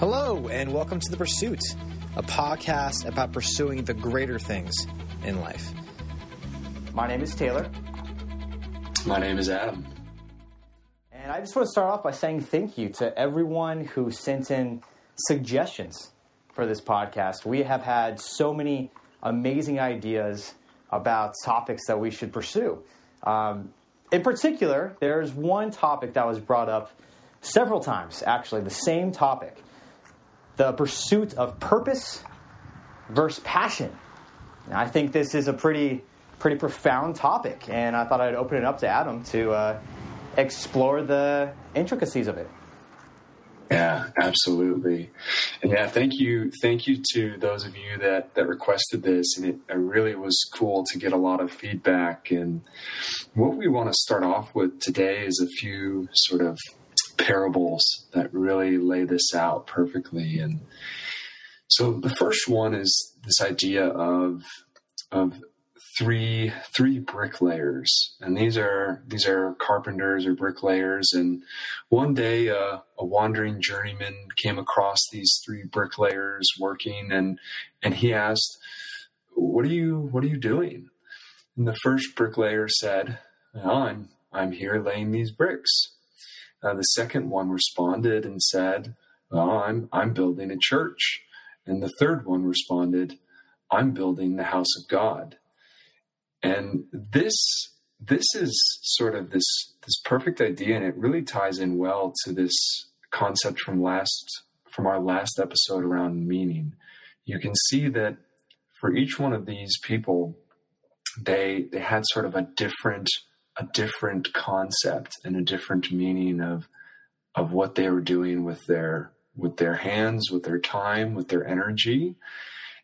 Hello, and welcome to The Pursuit, a podcast about pursuing the greater things in life. My name is Taylor, My name is Adam. and I just want to start off by saying thank you to everyone who sent in suggestions for this podcast. We have had so many amazing ideas about topics that we should pursue. Um, in particular, there's one topic that was brought up several times, actually, the same topic the pursuit of purpose versus passion. And I think this is a pretty pretty profound topic, and I thought I'd open it up to Adam to uh, explore the intricacies of it. Yeah, absolutely. And yeah, thank you, thank you to those of you that that requested this, and it, it really was cool to get a lot of feedback. And what we want to start off with today is a few sort of parables that really lay this out perfectly. And so the first one is this idea of of three three bricklayers. And these are these are carpenters or bricklayers. And one day uh, a wandering journeyman came across these three bricklayers working. And and he asked what are you what are you doing? And the first bricklayer said "Well, i'm i'm here laying these bricks uh, the second one responded and said well, i'm i'm building a church. And the third one responded i'm building the house of god. And this this is sort of this this perfect idea and it really ties in well to this concept from last from our last episode around meaning. You can see that for each one of these people they they had sort of a different a different concept and a different meaning of of what they were doing with their with their hands with their time with their energy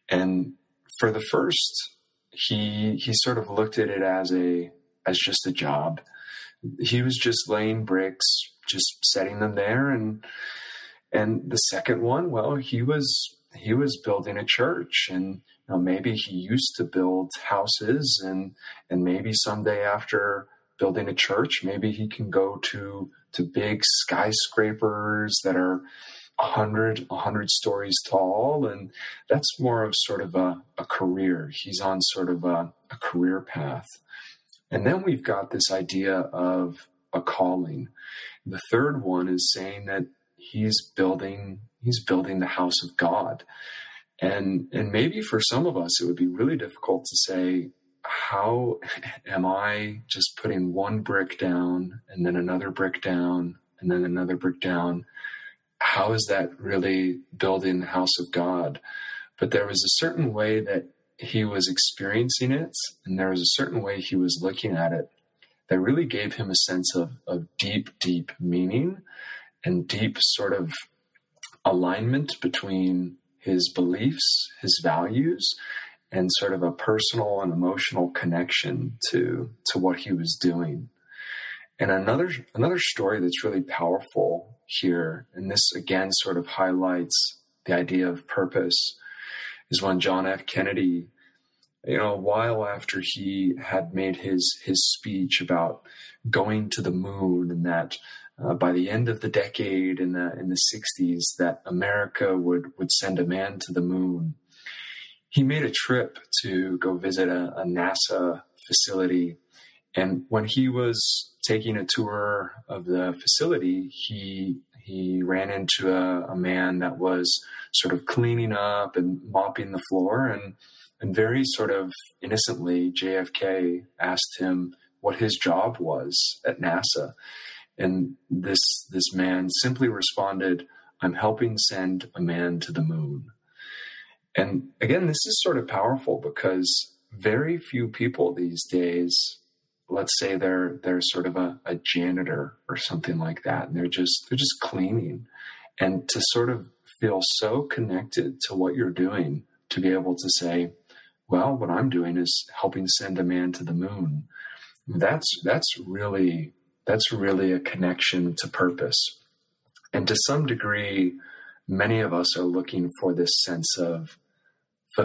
and for the first he he sort of looked at it as a as just a job. He was just laying bricks, just setting them there, and and the second one, well, he was he was building a church, and you know, maybe he used to build houses, and and maybe someday after building a church, maybe he can go to to big skyscrapers that are 100 100 stories tall. And that's more of sort of a, a career. He's on sort of a, a career path. And then we've got this idea of a calling. The third one is saying that he's building he's building the house of god. And and maybe for some of us it would be really difficult to say how am i just putting one brick down and then another brick down and then another brick down how is that really building the house of God? But there was a certain way that he was experiencing it, and there was a certain way he was looking at it that really gave him a sense of, of deep, deep meaning and deep sort of alignment between his beliefs, his values, and sort of a personal and emotional connection to to what he was doing. And another another story that's really powerful here, and this again sort of highlights the idea of purpose, is when John F. Kennedy, you know, a while after he had made his his speech about going to the moon, and that uh, by the end of the decade in the in the '60s, that America would would send a man to the moon. He made a trip to go visit a, a NASA facility, and when he was taking a tour of the facility, he he ran into a, a, man that was sort of cleaning up and mopping the floor, and and very sort of innocently, JFK asked him what his job was at NASA, and this this man simply responded, "I'm helping send a man to the moon." And again, this is sort of powerful because very few people these days let's say they're they're sort of a, a janitor or something like that and they're just they're just cleaning. And to sort of feel so connected to what you're doing to be able to say well what i'm doing is helping send a man to the moon that's that's really that's really a connection to purpose. And to some degree many of us are looking for this sense of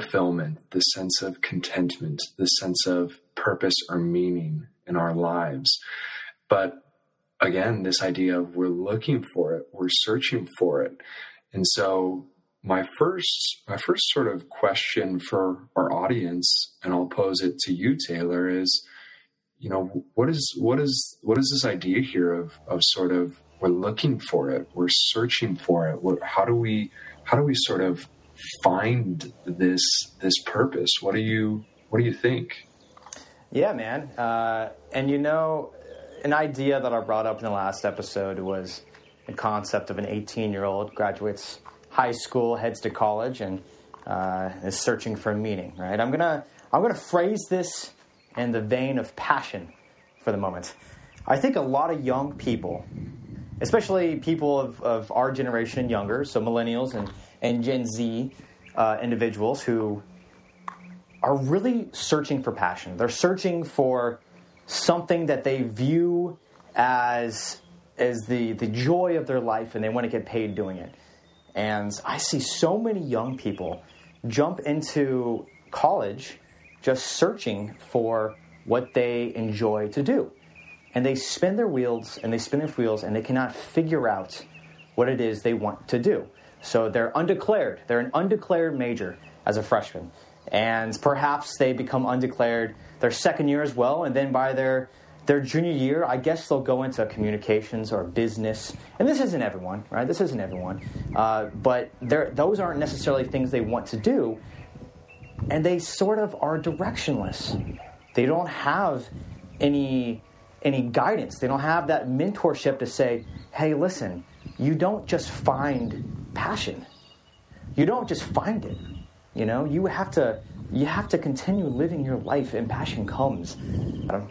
fulfillment the sense of contentment the sense of purpose or meaning in our lives. But again, this idea of we're looking for it, we're searching for it. And so my first my first sort of question for our audience, and I'll pose it to you, Taylor, is you know what is what is what is this idea here of of sort of we're looking for it, we're searching for it. How do we how do we sort of find this this purpose? What do you what do you think? Yeah, man. Uh, and you know, an idea that I brought up in the last episode was the concept of an 18 year old graduates high school, heads to college, and uh, is searching for meaning. Right? I'm gonna I'm gonna phrase this in the vein of passion for the moment. I think a lot of young people, especially people of, of our generation and younger, so millennials and, and Gen Z uh, individuals who are really searching for passion. They're searching for something that they view as as the, the joy of their life and they want to get paid doing it. And I see so many young people jump into college just searching for what they enjoy to do. And they spin their wheels and they spin their wheels and they cannot figure out what it is they want to do. So they're undeclared. They're an undeclared major as a freshman. And perhaps they become undeclared their second year as well. And then by their their junior year, I guess they'll go into communications or business. And this isn't everyone, right? This isn't everyone. Uh, but those aren't necessarily things they want to do. And they sort of are directionless. They don't have any any guidance. They don't have that mentorship to say, "Hey, listen, you don't just find passion. You don't just find it. You know, you have to you have to continue living your life and passion comes.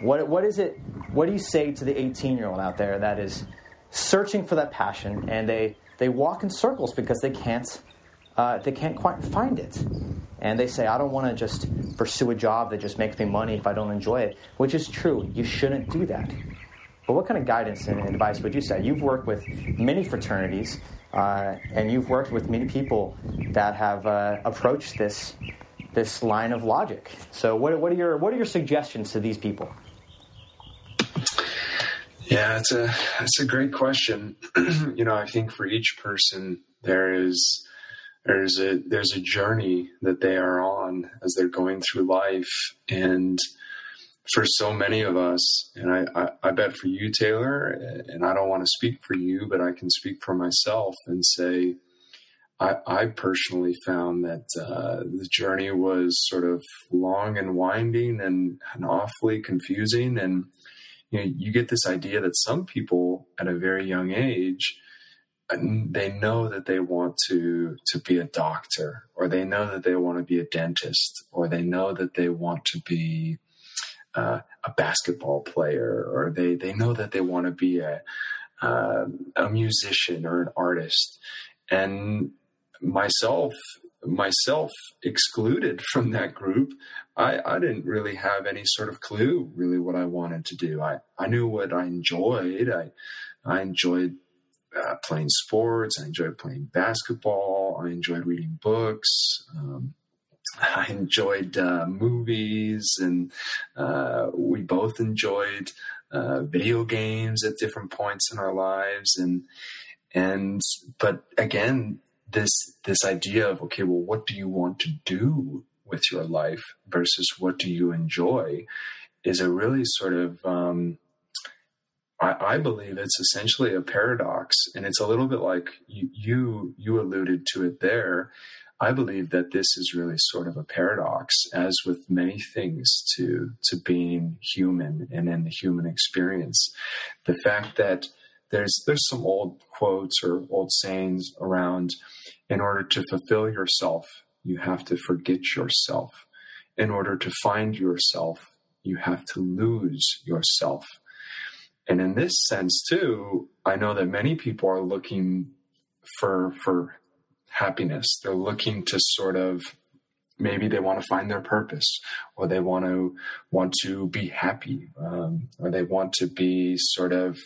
What, what is it? What do you say to the 18 year old out there that is searching for that passion and they, they walk in circles because they can't, uh, they can't quite find it? And they say, I don't want to just pursue a job that just makes me money if I don't enjoy it, which is true. You shouldn't do that. But what kind of guidance and advice would you say? You've worked with many fraternities, uh, and you've worked with many people that have uh, approached this this line of logic. So, what, what are your what are your suggestions to these people? Yeah, it's a it's a great question. you know, I think for each person there is there's a there's a journey that they are on as they're going through life, and for so many of us, and I, I, I bet for you, Taylor, and I don't want to speak for you, but I can speak for myself and say I, I personally found that uh, the journey was sort of long and winding and, and awfully confusing. And you know, you get this idea that some people at a very young age they know that they want to to be a doctor or they know that they want to be a dentist or they know that they want to be uh, a basketball player or they they know that they want to be a uh, a musician or an artist and myself myself excluded from that group, I, I didn't really have any sort of clue really what I wanted to do. I, I knew what I enjoyed. I I enjoyed uh, playing sports. I enjoyed playing basketball. I enjoyed reading books. Um, I enjoyed uh, movies, and uh, we both enjoyed uh, video games at different points in our lives. And and but again, this this idea of okay, well, what do you want to do with your life versus what do you enjoy is a really sort of um, I, I, believe it's essentially a paradox, and it's a little bit like you, you you alluded to it there. I believe that this is really sort of a paradox, as with many things to to being human and in the human experience. The fact that there's there's some old quotes or old sayings around in order to fulfill yourself you have to forget yourself in order to find yourself you have to lose yourself and in this sense too i know that many people are looking for for happiness they're looking to sort of maybe they want to find their purpose or they want to want to be happy um, or they want to be sort of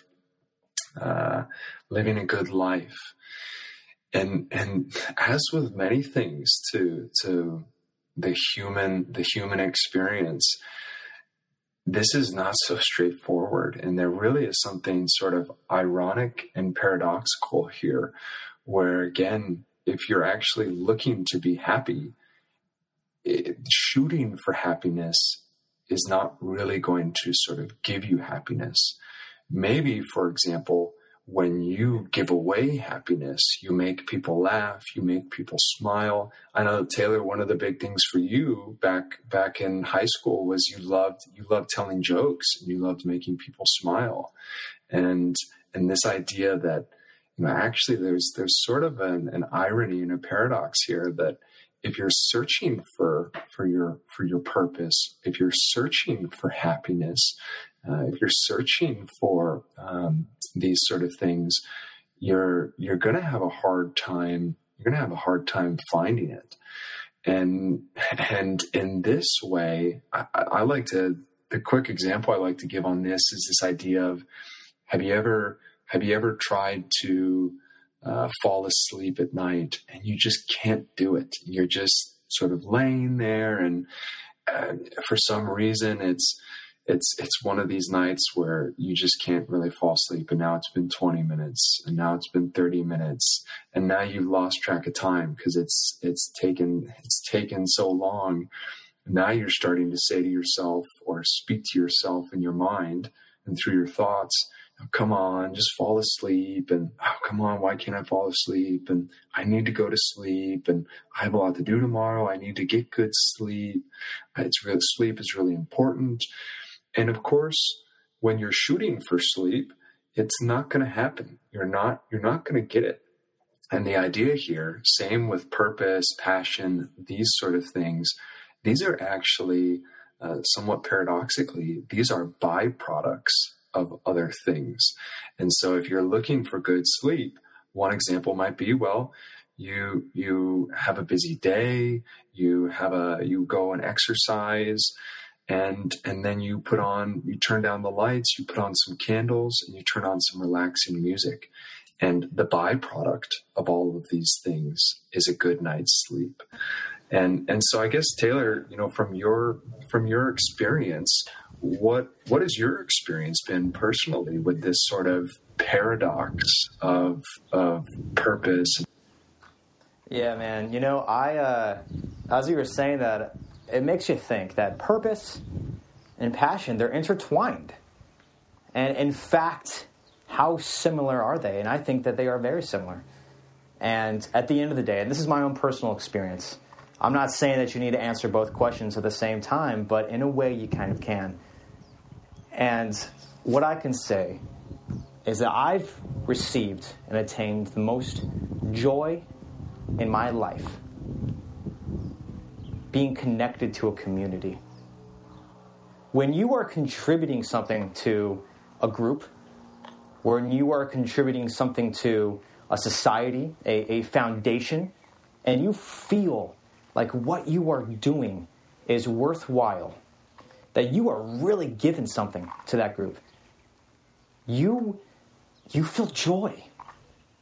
uh, living a good life. And and as with many things to to the human the human experience, this is not so straightforward. And there really is something sort of ironic and paradoxical here, where again, if you're actually looking to be happy, it, shooting for happiness is not really going to sort of give you happiness. Maybe, for example, when you give away happiness, you make people laugh, you make people smile. I know Taylor, one of the big things for you back back in high school was you loved you loved telling jokes and you loved making people smile. And and this idea that you know actually there's there's sort of an, an irony and a paradox here that if you're searching for for your for your purpose, if you're searching for happiness, uh, if you're searching for um, these sort of things, you're you're going to have a hard time. You're going to have a hard time finding it, and and in this way, I, I like to. The quick example I like to give on this is this idea of have you ever have you ever tried to uh, fall asleep at night and you just can't do it? You're just sort of laying there, and uh, for some reason, it's it's it's one of these nights where you just can't really fall asleep and now it's been 20 minutes and now it's been 30 minutes and now you've lost track of time because it's it's taken it's taken so long now you're starting to say to yourself or speak to yourself in your mind and through your thoughts come on just fall asleep and oh come on why can't i fall asleep and i need to go to sleep and i have a lot to do tomorrow i need to get good sleep it's really sleep is really important and of course, when you're shooting for sleep, it's not going to happen. You're not you're not going to get it. And the idea here, same with purpose, passion, these sort of things, these are actually uh, somewhat paradoxically, these are byproducts of other things. And so if you're looking for good sleep, one example might be well, you you have a busy day, you have a you go and exercise, and and then you put on you turn down the lights you put on some candles and you turn on some relaxing music and the byproduct of all of these things is a good night's sleep and and so i guess taylor you know from your from your experience what what has your experience been personally with this sort of paradox of of purpose? Yeah man. You know i uh as you were saying that it makes you think that purpose and passion they're intertwined. And in fact how similar are they? And i think that they are very similar. And at the end of the day and this is my own personal experience i'm not saying that you need to answer both questions at the same time but in a way you kind of can and what i can say is that i've received and attained the most joy in my life being connected to a community. When you are contributing something to a group, when you are contributing something to a society, a, a foundation, and you feel like what you are doing is worthwhile, that you are really giving something to that group, you, you feel joy.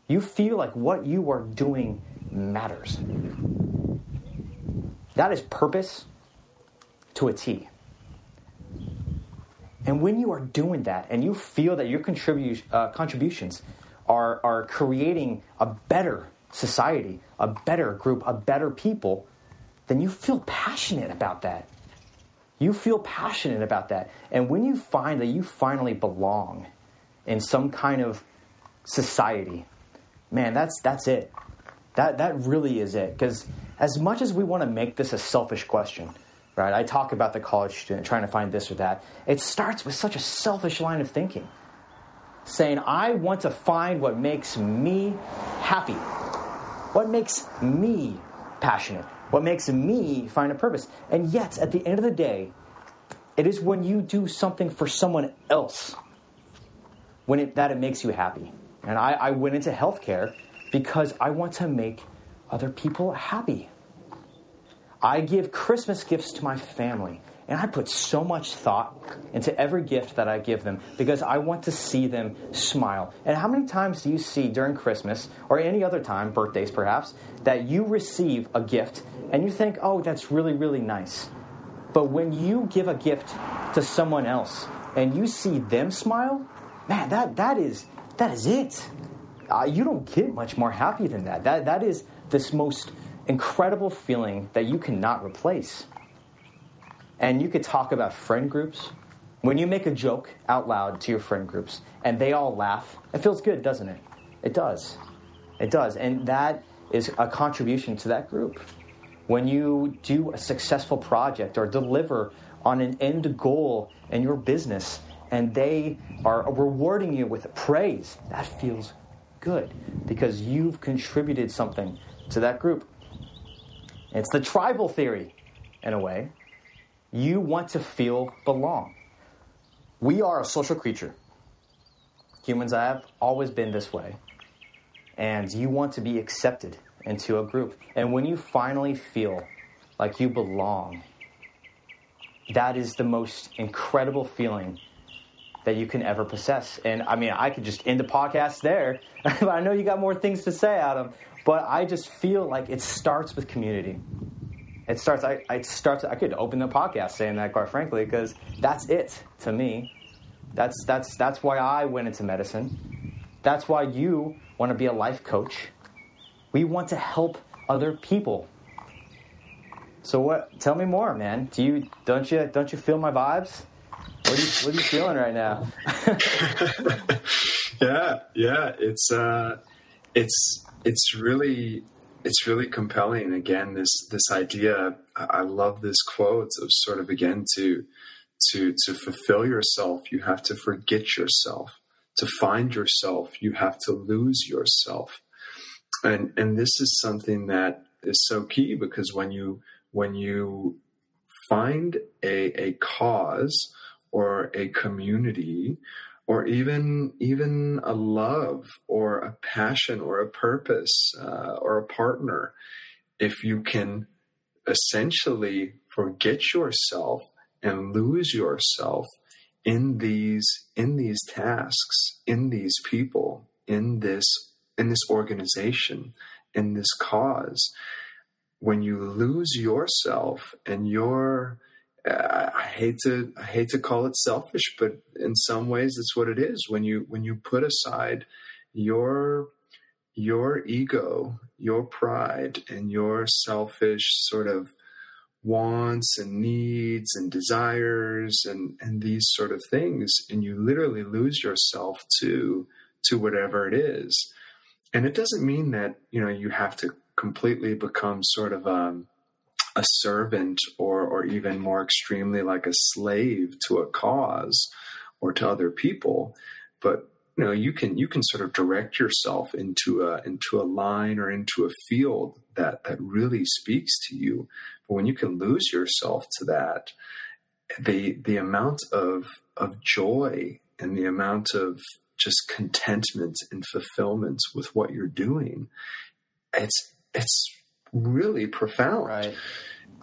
You feel like what you are doing matters. That is purpose to a T. And when you are doing that and you feel that your contribu- uh, contributions are, are creating a better society, a better group, a better people, then you feel passionate about that. You feel passionate about that. And when you find that you finally belong in some kind of society, man, that's, that's it. That, that really is it. Because as much as we want to make this a selfish question, right? I talk about the college student trying to find this or that. It starts with such a selfish line of thinking, saying, I want to find what makes me happy, what makes me passionate, what makes me find a purpose. And yet, at the end of the day, it is when you do something for someone else when it, that it makes you happy. And I, I went into healthcare because I want to make other people happy. I give Christmas gifts to my family, and I put so much thought into every gift that I give them because I want to see them smile. And how many times do you see during Christmas or any other time, birthdays perhaps, that you receive a gift and you think, oh, that's really, really nice? But when you give a gift to someone else and you see them smile, man, that, that is that is it. uh, you don't get much more happy than that. That that is this most incredible feeling that you cannot replace. And you could talk about friend groups. When you make a joke out loud to your friend groups and they all laugh, it feels good, doesn't it? It does. It does. And that is a contribution to that group. When you do a successful project or deliver on an end goal in your business and they are rewarding you with praise, that feels good because you've contributed something to that group. It's the tribal theory, in a way. You want to feel belong. We are a social creature. Humans have always been this way. And you want to be accepted into a group. And when you finally feel like you belong, that is the most incredible feeling that you can ever possess. And I mean, I could just end the podcast there. But I know you got more things to say, Adam, but I just feel like it starts with community. It starts. I, I starts. I could open the podcast saying that, quite frankly, because that's it to me. That's that's that's why I went into medicine. That's why you want to be a life coach. We want to help other people. So what? Tell me more, man. Do you don't you don't you feel my vibes? What are you What are you feeling right now? yeah, yeah. It's uh, it's it's really it's really compelling. Again, this this idea. I love this quote of sort of again to to to fulfill yourself, you have to forget yourself. To find yourself, you have to lose yourself. And and this is something that is so key because when you when you find a a cause or a community or even even a love or a passion or a purpose uh, or a partner if you can essentially forget yourself and lose yourself in these in these tasks in these people in this in this organization in this cause. When you lose yourself and your I hate to I hate to call it selfish, but in some ways it's what it is. When you when you put aside your your ego, your pride, and your selfish sort of wants and needs and desires and and these sort of things, and you literally lose yourself to to whatever it is. And it doesn't mean that you know you have to completely become sort of um, a servant or or even more extremely like a slave to a cause or to other people. But you know you can you can sort of direct yourself into a into a line or into a field that that really speaks to you. But when you can lose yourself to that the the amount of of joy and the amount of just contentment and fulfillment with what you're doing it's it's really profound. Right.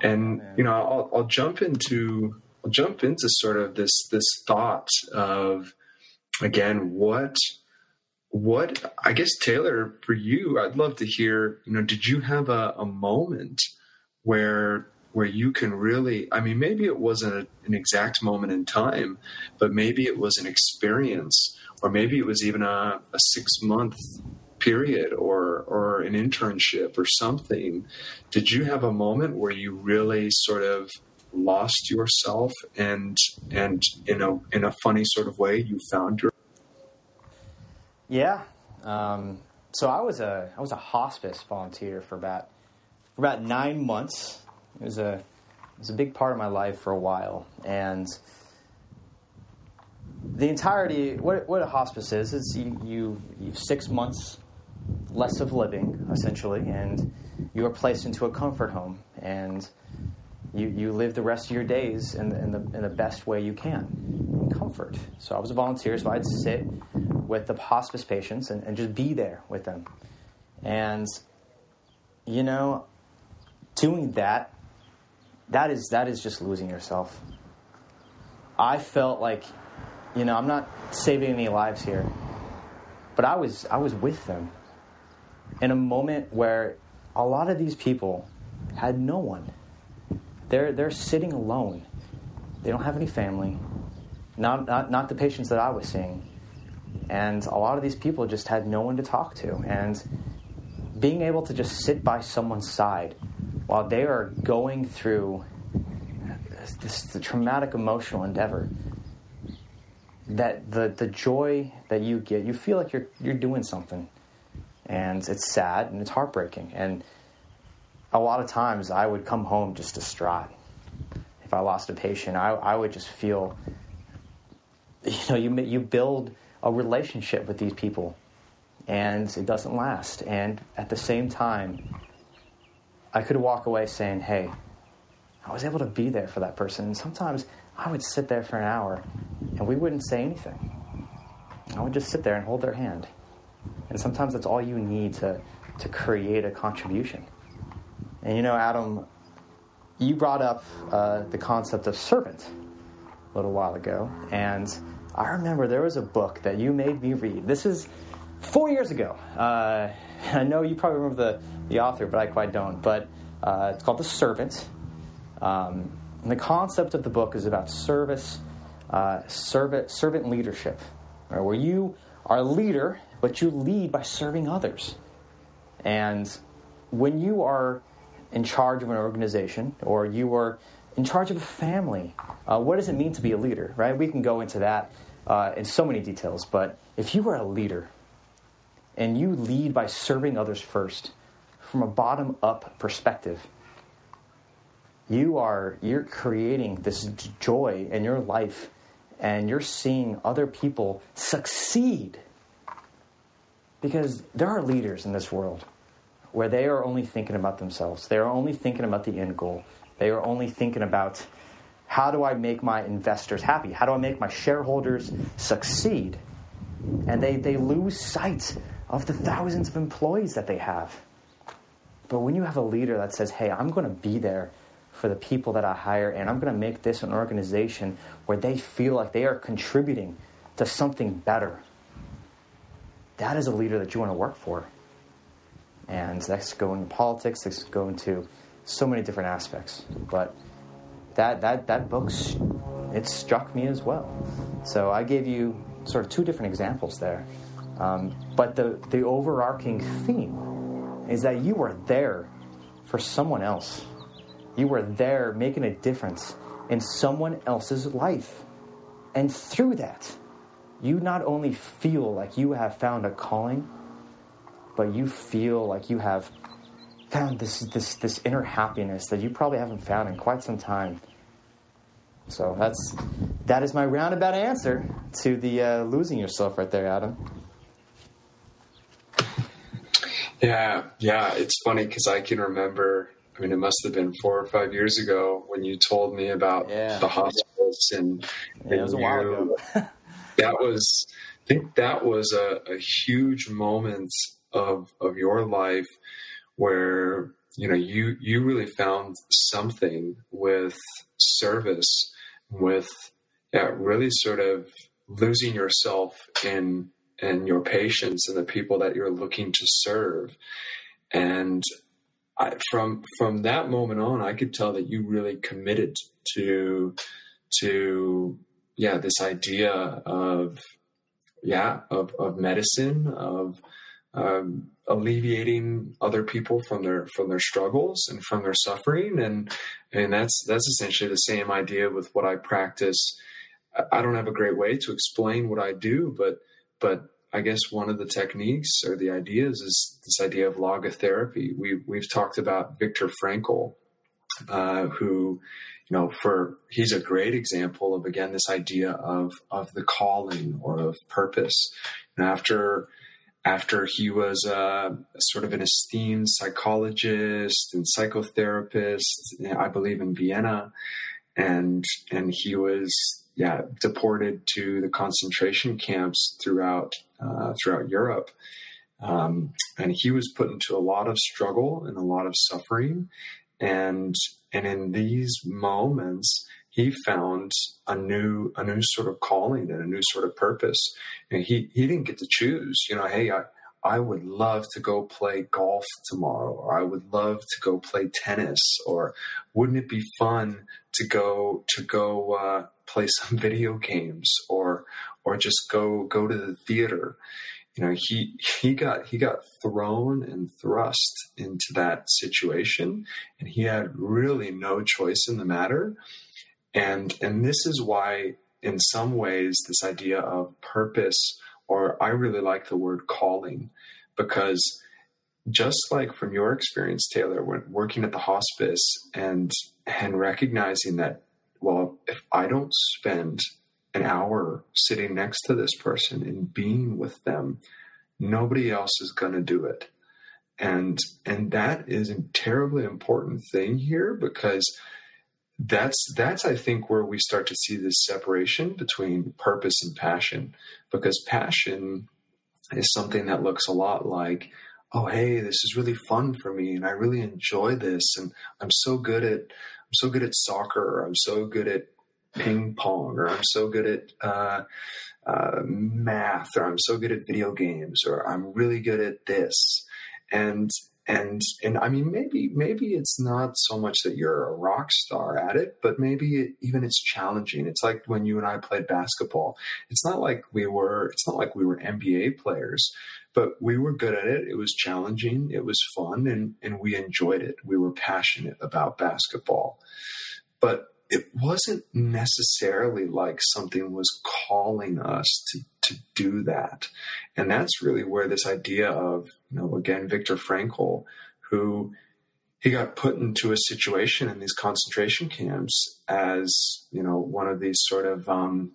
And oh, you know, I'll, I'll jump into I'll jump into sort of this this thought of again what what I guess Taylor for you I'd love to hear you know did you have a, a moment where where you can really I mean maybe it wasn't a, an exact moment in time but maybe it was an experience or maybe it was even a, a six month period or or an internship or something did you have a moment where you really sort of lost yourself and and in a in a funny sort of way you found your yeah um, so i was a i was a hospice volunteer for about for about nine months. It was a it was a big part of my life for a while. And the entirety what, what a hospice is is you, you, you have six months less of living, essentially, and you are placed into a comfort home, and you, you live the rest of your days in the, in, the, in the best way you can, in comfort. So I was a volunteer, so I'd sit with the hospice patients and, and just be there with them. And, you know, doing that, that is, that is just losing yourself. I felt like, you know, I'm not saving any lives here, but I was, I was with them in a moment where a lot of these people had no one. They're, they're sitting alone. They don't have any family. Not, not, not the patients that I was seeing. And a lot of these people just had no one to talk to. And being able to just sit by someone's side while they are going through this, this traumatic emotional endeavor that the the joy that you get you feel like you're you're doing something and it's sad and it's heartbreaking and a lot of times I would come home just distraught if I lost a patient I, I would just feel you know you you build a relationship with these people and it doesn't last and at the same time I could walk away saying hey I was able to be there for that person and sometimes I would sit there for an hour and we wouldn't say anything. I would just sit there and hold their hand. And sometimes that's all you need to, to create a contribution. And you know, Adam, you brought up uh, the concept of servant a little while ago. And I remember there was a book that you made me read. This is four years ago. Uh, I know you probably remember the, the author, but I quite don't. But uh, it's called The Servant. Um, and the concept of the book is about service, uh, servant, servant leadership, right, where you are a leader, but you lead by serving others. And when you are in charge of an organization or you are in charge of a family, uh, what does it mean to be a leader, right? We can go into that uh, in so many details, but if you are a leader and you lead by serving others first from a bottom up perspective, you are you're creating this joy in your life and you're seeing other people succeed because there are leaders in this world where they are only thinking about themselves. They are only thinking about the end goal. They are only thinking about how do i make my investors happy? How do i make my shareholders succeed? And they, they lose sight of the thousands of employees that they have. But when you have a leader that says hey i'm going to be there for the people that I hire, and I'm going to make this an organization where they feel like they are contributing to something better. That is a leader that you want to work for. And that's going into politics, that's going to so many different aspects. But that, that, that book, it struck me as well. So I gave you sort of two different examples there. Um, but the, the overarching theme is that you are there for someone else you were there making a difference in someone else's life. And through that, you not only feel like you have found a calling, but you feel like you have found this, this, this inner happiness that you probably haven't found in quite some time. So that's that is my roundabout answer to the uh, losing yourself right there, Adam. Yeah, yeah, it's funny because I can remember I mean, it must have been four or five years ago when you told me about yeah. the hospitals and, yeah, it was a while ago. that was, I think that was a, a huge moment of of your life where you know you you really found something with service, with yeah, really sort of losing yourself in in your patients and the people that you're looking to serve. And I, from from that moment on, I could tell that you really committed to to yeah this idea of yeah of of medicine of um, alleviating other people from their from their struggles and from their suffering and and that's that's essentially the same idea with what I practice. I don't have a great way to explain what I do, but but I guess one of the techniques or the ideas is this idea of logotherapy. We we've talked about Viktor Frankl, uh, who, you know, for he's a great example of again this idea of of the calling or of purpose. And after after he was uh, sort of an esteemed psychologist and psychotherapist, I believe in Vienna, and and he was yeah, deported to the concentration camps throughout uh, throughout Europe. Um, and he was put into a lot of struggle and a lot of suffering. And and in these moments, he found a new a new sort of calling and a new sort of purpose. And he he didn't get to choose. You know, hey, I I would love to go play golf tomorrow, or I would love to go play tennis, or wouldn't it be fun to go to go uh, play some video games, or or just go go to the theater? You know, he he got he got thrown and thrust into that situation, and he had really no choice in the matter. And and this is why, in some ways, this idea of purpose or I really like the word calling because just like from your experience, Taylor, when working at the hospice and and recognizing that, well, if I don't spend an hour sitting next to this person and being with them, nobody else is going to do it. And and that is a terribly important thing here because that's that's I think where we start to see this separation between purpose and passion because passion is something that looks a lot like oh hey this is really fun for me and I really enjoy this and I'm so good at I'm so good at soccer I'm so good at ping pong or I'm so good at uh, uh, math or I'm so good at video games or I'm really good at this and and and I mean maybe maybe it's not so much that you're a rock star at it, but maybe it, even it's challenging. It's like when you and I played basketball. It's not like we were it's not like we were NBA players, but we were good at it. It was challenging, it was fun, and and we enjoyed it. We were passionate about basketball, but it wasn't necessarily like something was calling us to to do that. And that's really where this idea of, you know, again, Viktor Frankl, who he got put into a situation in these concentration camps as, you know, one of these sort of um,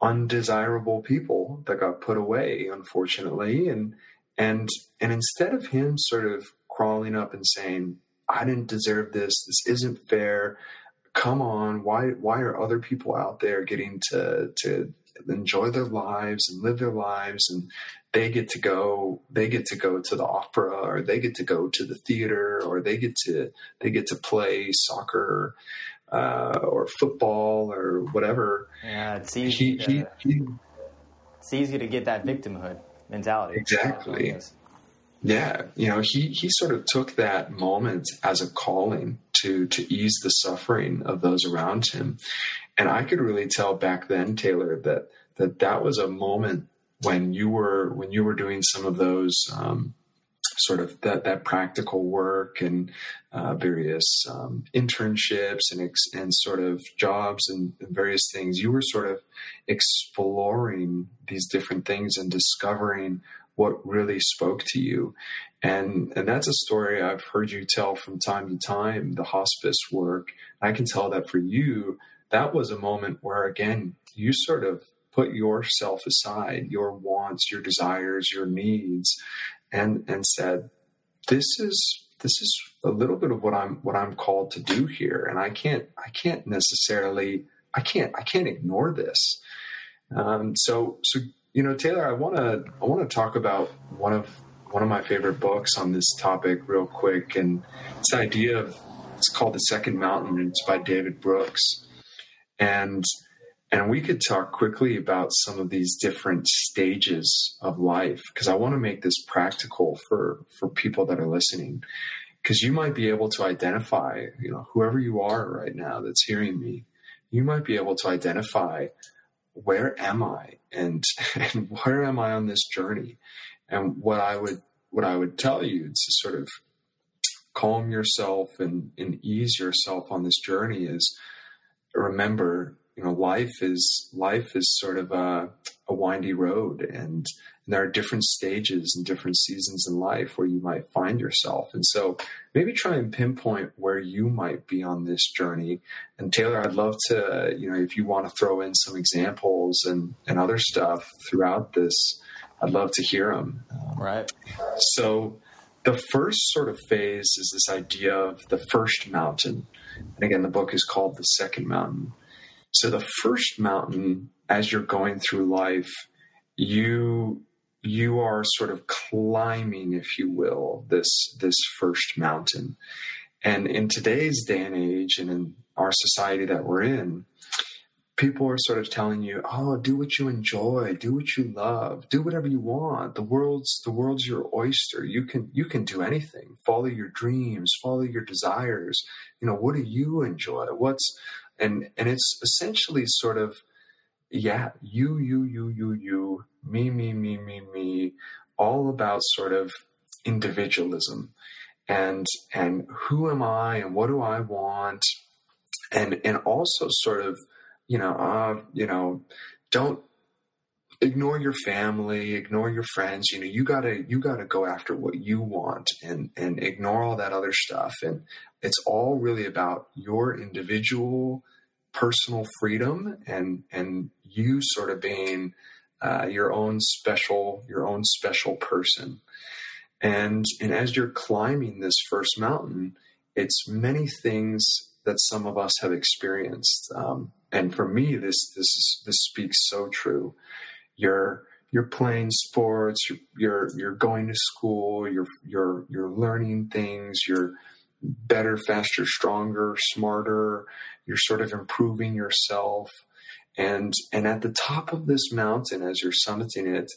undesirable people that got put away, unfortunately. And and and instead of him sort of crawling up and saying, I didn't deserve this, this isn't fair, come on, why why are other people out there getting to to enjoy their lives and live their lives? And they get to go they get to go to the opera or they get to go to the theater or they get to they get to play soccer uh, or football or whatever. Yeah it's easy he, to, he, he, it's easy to get that victimhood mentality. Exactly yeah you know he he sort of took that moment as a calling to to ease the suffering of those around him and I could really tell back then, Taylor, that that that was a moment when you were when you were doing some of those um, sort of that that practical work and uh, various um, internships and ex- and sort of jobs and, and various things. You were sort of exploring these different things and discovering what really spoke to you. And and that's a story I've heard you tell from time to time, the hospice work. I can tell that for you, that was a moment where, again, you sort of put yourself aside, your wants, your desires, your needs, and and said, "This is this is a little bit of what I'm what I'm called to do here, and I can't I can't necessarily I can't I can't ignore this." Um, so so you know, Taylor, I want to I want to talk about one of one of my favorite books on this topic real quick, and this idea of it's called The Second Mountain, and it's by David Brooks. And and we could talk quickly about some of these different stages of life because I want to make this practical for for people that are listening. Because you might be able to identify you know whoever you are right now that's hearing me you might be able to identify where am I? And and where am I on this journey? And what I would what I would tell you to sort of calm yourself and, and ease yourself on this journey is remember, you know, life is life is sort of a, a windy road, and, and there are different stages and different seasons in life where you might find yourself. And so, maybe try and pinpoint where you might be on this journey. And Taylor, I'd love to, you know, if you want to throw in some examples and and other stuff throughout this, I'd love to hear them. Um, right. So the first sort of phase is this idea of the first mountain. And again, the book is called The Second Mountain. So the first mountain, as you're going through life, you you are sort of climbing, if you will, this this first mountain. And in today's day and age and in our society that we're in, people are sort of telling you, "Oh, do what you enjoy, do what you love, do whatever you want. The world's the world's your oyster. You can you can do anything. Follow your dreams, follow your desires. You know, what do you enjoy? What's and and it's essentially sort of yeah, you you you you you me me me me me all about sort of individualism and and who am I and what do I want and and also sort of you know, uh, you know, don't ignore your family, ignore your friends. You know, you gotta you gotta go after what you want and and ignore all that other stuff. And it's all really about your individual personal freedom and and you sort of being uh, your own special your own special person. And and as you're climbing this first mountain, it's many things that some of us have experienced. Um, and for me, this this is, this speaks so true. You're you're playing sports, you're, you're you're going to school, you're you're you're learning things, you're better, faster, stronger, smarter. You're sort of improving yourself, and and at the top of this mountain, as you're summiting it,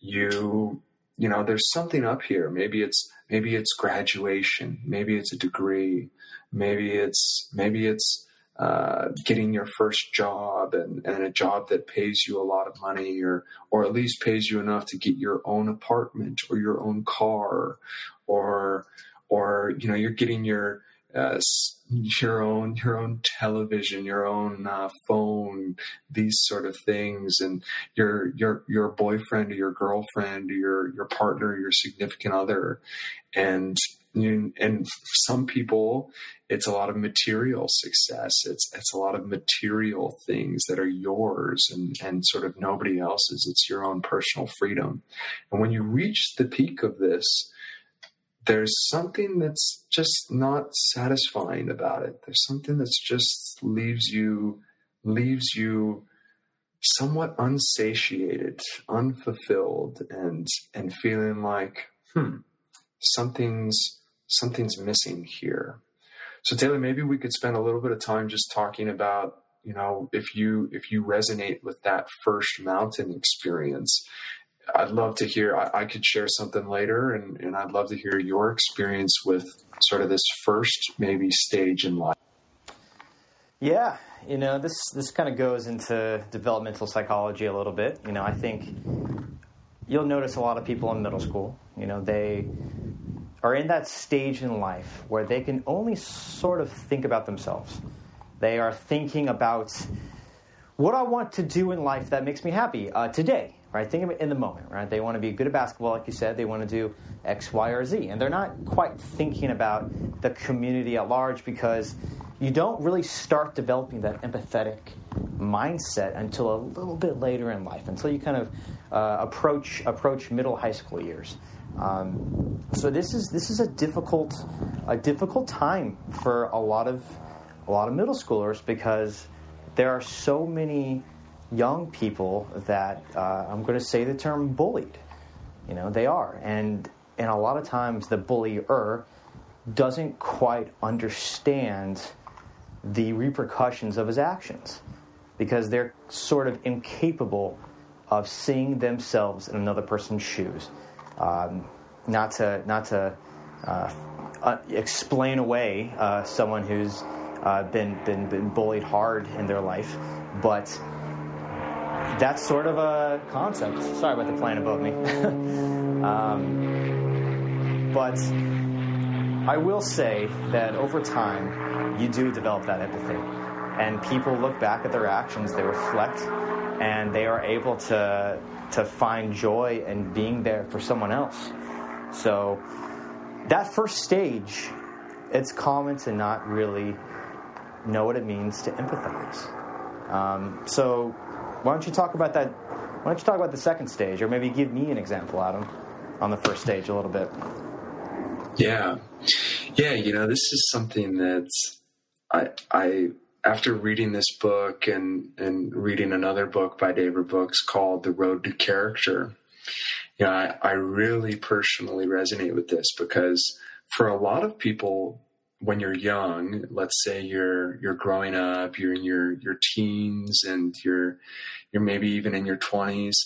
you you know there's something up here. Maybe it's maybe it's graduation, maybe it's a degree, maybe it's maybe it's uh, getting your first job and, and a job that pays you a lot of money or or at least pays you enough to get your own apartment or your own car or or you know you're getting your uh, your own your own television, your own uh, phone, these sort of things, and your your your boyfriend or your girlfriend or your your partner, your significant other, and and some people it's a lot of material success. It's it's a lot of material things that are yours and and sort of nobody else's. It's your own personal freedom. And when you reach the peak of this there's something that's just not satisfying about it there's something that's just leaves you leaves you somewhat unsatiated unfulfilled and and feeling like hmm something's something's missing here. So Taylor, maybe we could spend a little bit of time just talking about, you know, if you if you resonate with that first mountain experience. I'd love to hear. I, I could share something later, and, and I'd love to hear your experience with sort of this first maybe stage in life. Yeah, you know, this this kind of goes into developmental psychology a little bit. You know, I think you'll notice a lot of people in middle school. You know, they are in that stage in life where they can only sort of think about themselves. They are thinking about what I want to do in life that makes me happy uh, today, right? Think of it in the moment, right? They want to be good at basketball, like you said. They want to do X, Y, or Z. And they're not quite thinking about the community at large because you don't really start developing that empathetic mindset until a little bit later in life, until you kind of uh, approach approach middle high school years. Um, so this is this is a difficult a difficult time for a lot of a lot of middle schoolers because there are so many young people that uh, I'm going to say the term bullied. You know they are, and and a lot of times the bullier doesn't quite understand the repercussions of his actions because they're sort of incapable of seeing themselves in another person's shoes um, not to not to uh, uh, explain away uh, someone who's uh, been, been been bullied hard in their life, but that's sort of a concept. Sorry about the plane above me, um, but I will say that over time you do develop that empathy, and people look back at their actions, they reflect, and they are able to to find joy in being there for someone else. So that first stage, it's common to not really know what it means to empathize. Um, so why don't you talk about that? Why don't you talk about the second stage, or maybe give me an example, Adam, on the first stage a little bit? Yeah, yeah. You know, this is something that I I after reading this book and, and reading another book by David Brooks called The Road to Character, you know, I, I really personally resonate with this because for a lot of people, when you're young, let's say you're you're growing up, you're in your your teens, and you're you're maybe even in your twenties.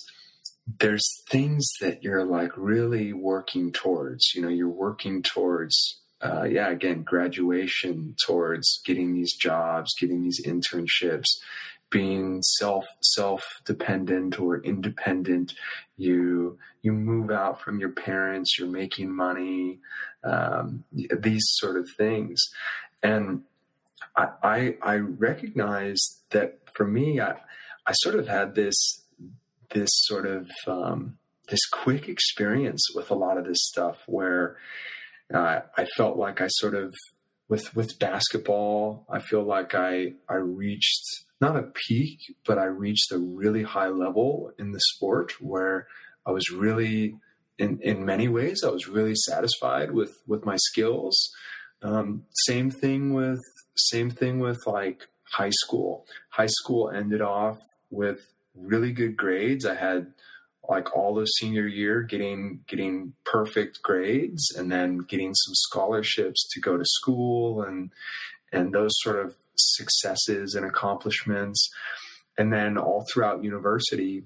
There's things that you're like really working towards. You know, you're working towards uh, yeah, again, graduation towards getting these jobs, getting these internships, being self self dependent or independent. You you move out from your parents. You're making money. Um, these sort of things, and I, I I recognize that for me, I I sort of had this this sort of um, this quick experience with a lot of this stuff where uh, I felt like I sort of with with basketball, I feel like I I reached not a peak, but I reached a really high level in the sport where I was really in in many ways I was really satisfied with with my skills. Um, same thing with same thing with like high school. High school ended off with really good grades. I had like all of senior year getting getting perfect grades and then getting some scholarships to go to school and and those sort of successes and accomplishments and then all throughout university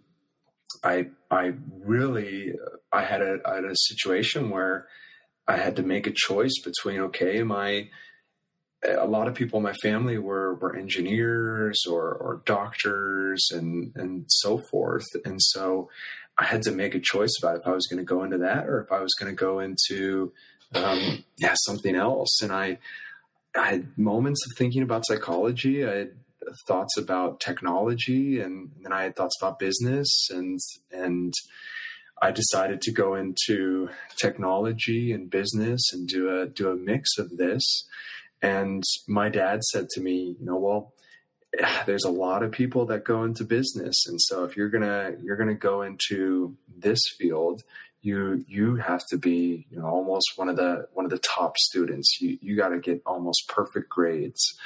i i really i had a, I had a situation where i had to make a choice between okay i a lot of people in my family were were engineers or or doctors and and so forth and so I had to make a choice about if I was going to go into that or if I was going to go into um, yeah something else. And I I had moments of thinking about psychology. I had thoughts about technology, and, and then I had thoughts about business, and and I decided to go into technology and business and do a do a mix of this. And my dad said to me, you know, well, there's a lot of people that go into business and so if you're gonna you're gonna go into this field you you have to be you know almost one of the one of the top students. You you got to get almost perfect grades.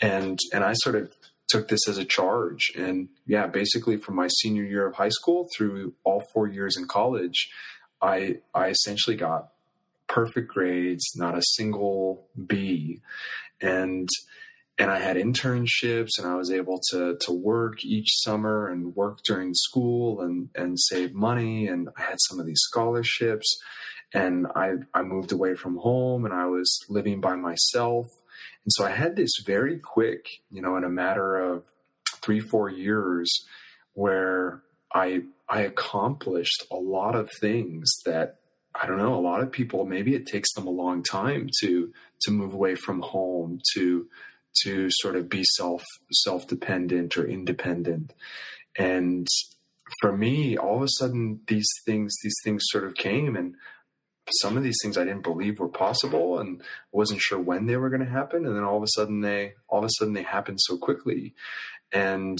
And and i sort of took this as a charge. And yeah basically from my senior year of high school through all four years in college i i essentially got perfect grades not a single b. And and I had internships and I was able to to work each summer and work during school and and save money and I had some of these scholarships and I I moved away from home and I was living by myself. And so I had this very quick you know in a matter of 3 4 years where I I accomplished a lot of things that I don't know a lot of people maybe it takes them a long time to to move away from home to to sort of be self self dependent or independent. And for me all of a sudden these things these things sort of came and some of these things I didn't believe were possible and wasn't sure when they were going to happen and then all of a sudden they all of a sudden they happened so quickly. And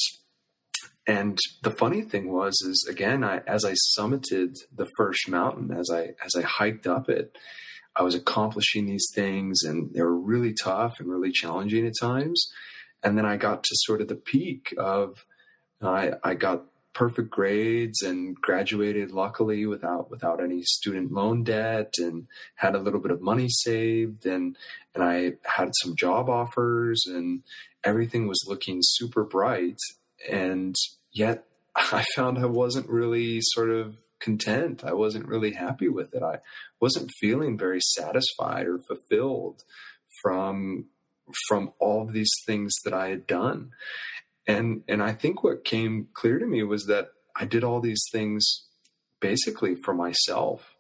and the funny thing was is again I as I summited the first mountain as I as I hiked up it I was accomplishing these things and they were really tough and really challenging at times. And then I got to sort of the peak of I, I got perfect grades and graduated luckily without without any student loan debt and had a little bit of money saved and and I had some job offers and everything was looking super bright and yet I found I wasn't really sort of content. I wasn't really happy with it. I wasn't feeling very satisfied or fulfilled from from all of these things that I had done. And and I think what came clear to me was that I did all these things basically for myself.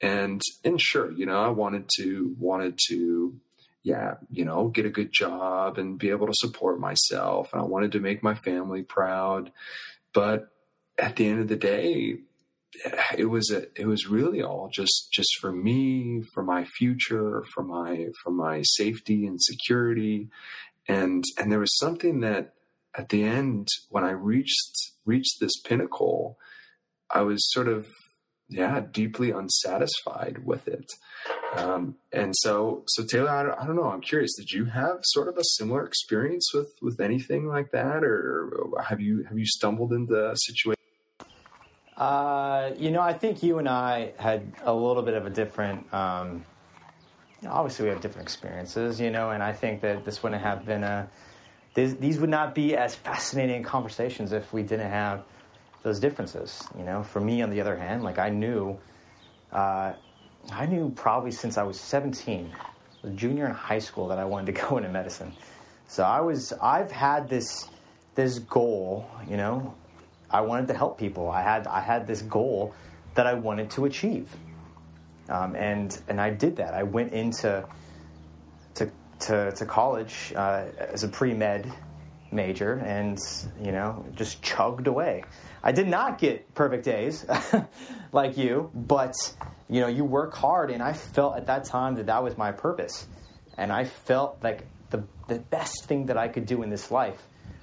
And and sure, you know, I wanted to wanted to yeah, you know, get a good job and be able to support myself and I wanted to make my family proud. But at the end of the day, it was a, it was really all just just for me for my future for my for my safety and security. And and there was something that at the end when i reached reached this pinnacle i was sort of yeah deeply unsatisfied with it. Um, and so so taylor I don't, I don't know. I'm curious did you have sort of a similar experience with with anything like that? Or have you have you stumbled into a situation uh, you know, I think you and I had a little bit of a different um, obviously we have different experiences, you know, and I think that this wouldn't have been a these, these would not be as fascinating conversations if we didn't have those differences. You know, for me, on the other hand, like I knew, uh, I knew probably since I was 17, a junior in high school, that I wanted to go into medicine. So I was, I've had this this goal. You know, I wanted to help people. I had I had this goal that I wanted to achieve, um, and and I did that. I went into to to, to college uh, as a pre med major, and you know just chugged away. I did not get perfect A's like you, but you know you work hard, and I felt at that time that that was my purpose, and I felt like the the best thing that I could do in this life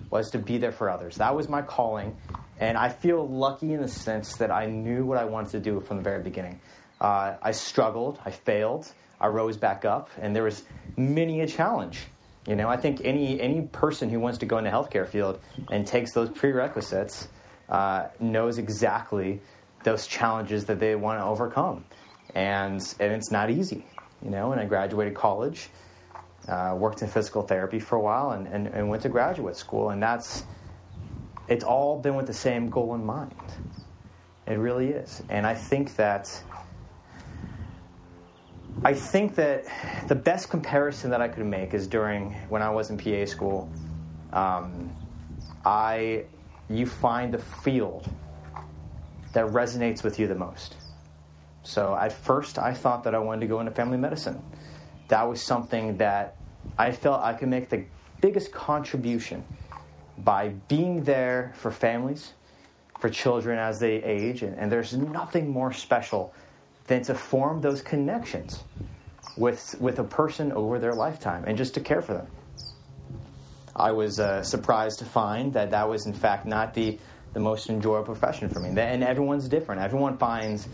was to be there for others. That was my calling, and I feel lucky in the sense that I knew what I wanted to do from the very beginning. Uh, I struggled, I failed, I rose back up, and there was many a challenge. You know, I think any any person who wants to go in the healthcare field and takes those prerequisites uh, knows exactly those challenges that they want to overcome, and and it's not easy. You know, and I graduated college, uh, worked in physical therapy for a while, and, and, and went to graduate school, and that's it's all been with the same goal in mind. It really is, and I think that I think that the best comparison that I could make is during when I was in PA school. Um, I you find the field that resonates with you the most. So at first, I thought that I wanted to go into family medicine. That was something that I felt I could make the biggest contribution by being there for families, for children as they age, and, and there's nothing more special than to form those connections with with a person over their lifetime and just to care for them. I was uh, surprised to find that that was in fact not the the most enjoyable profession for me. And everyone's different. Everyone finds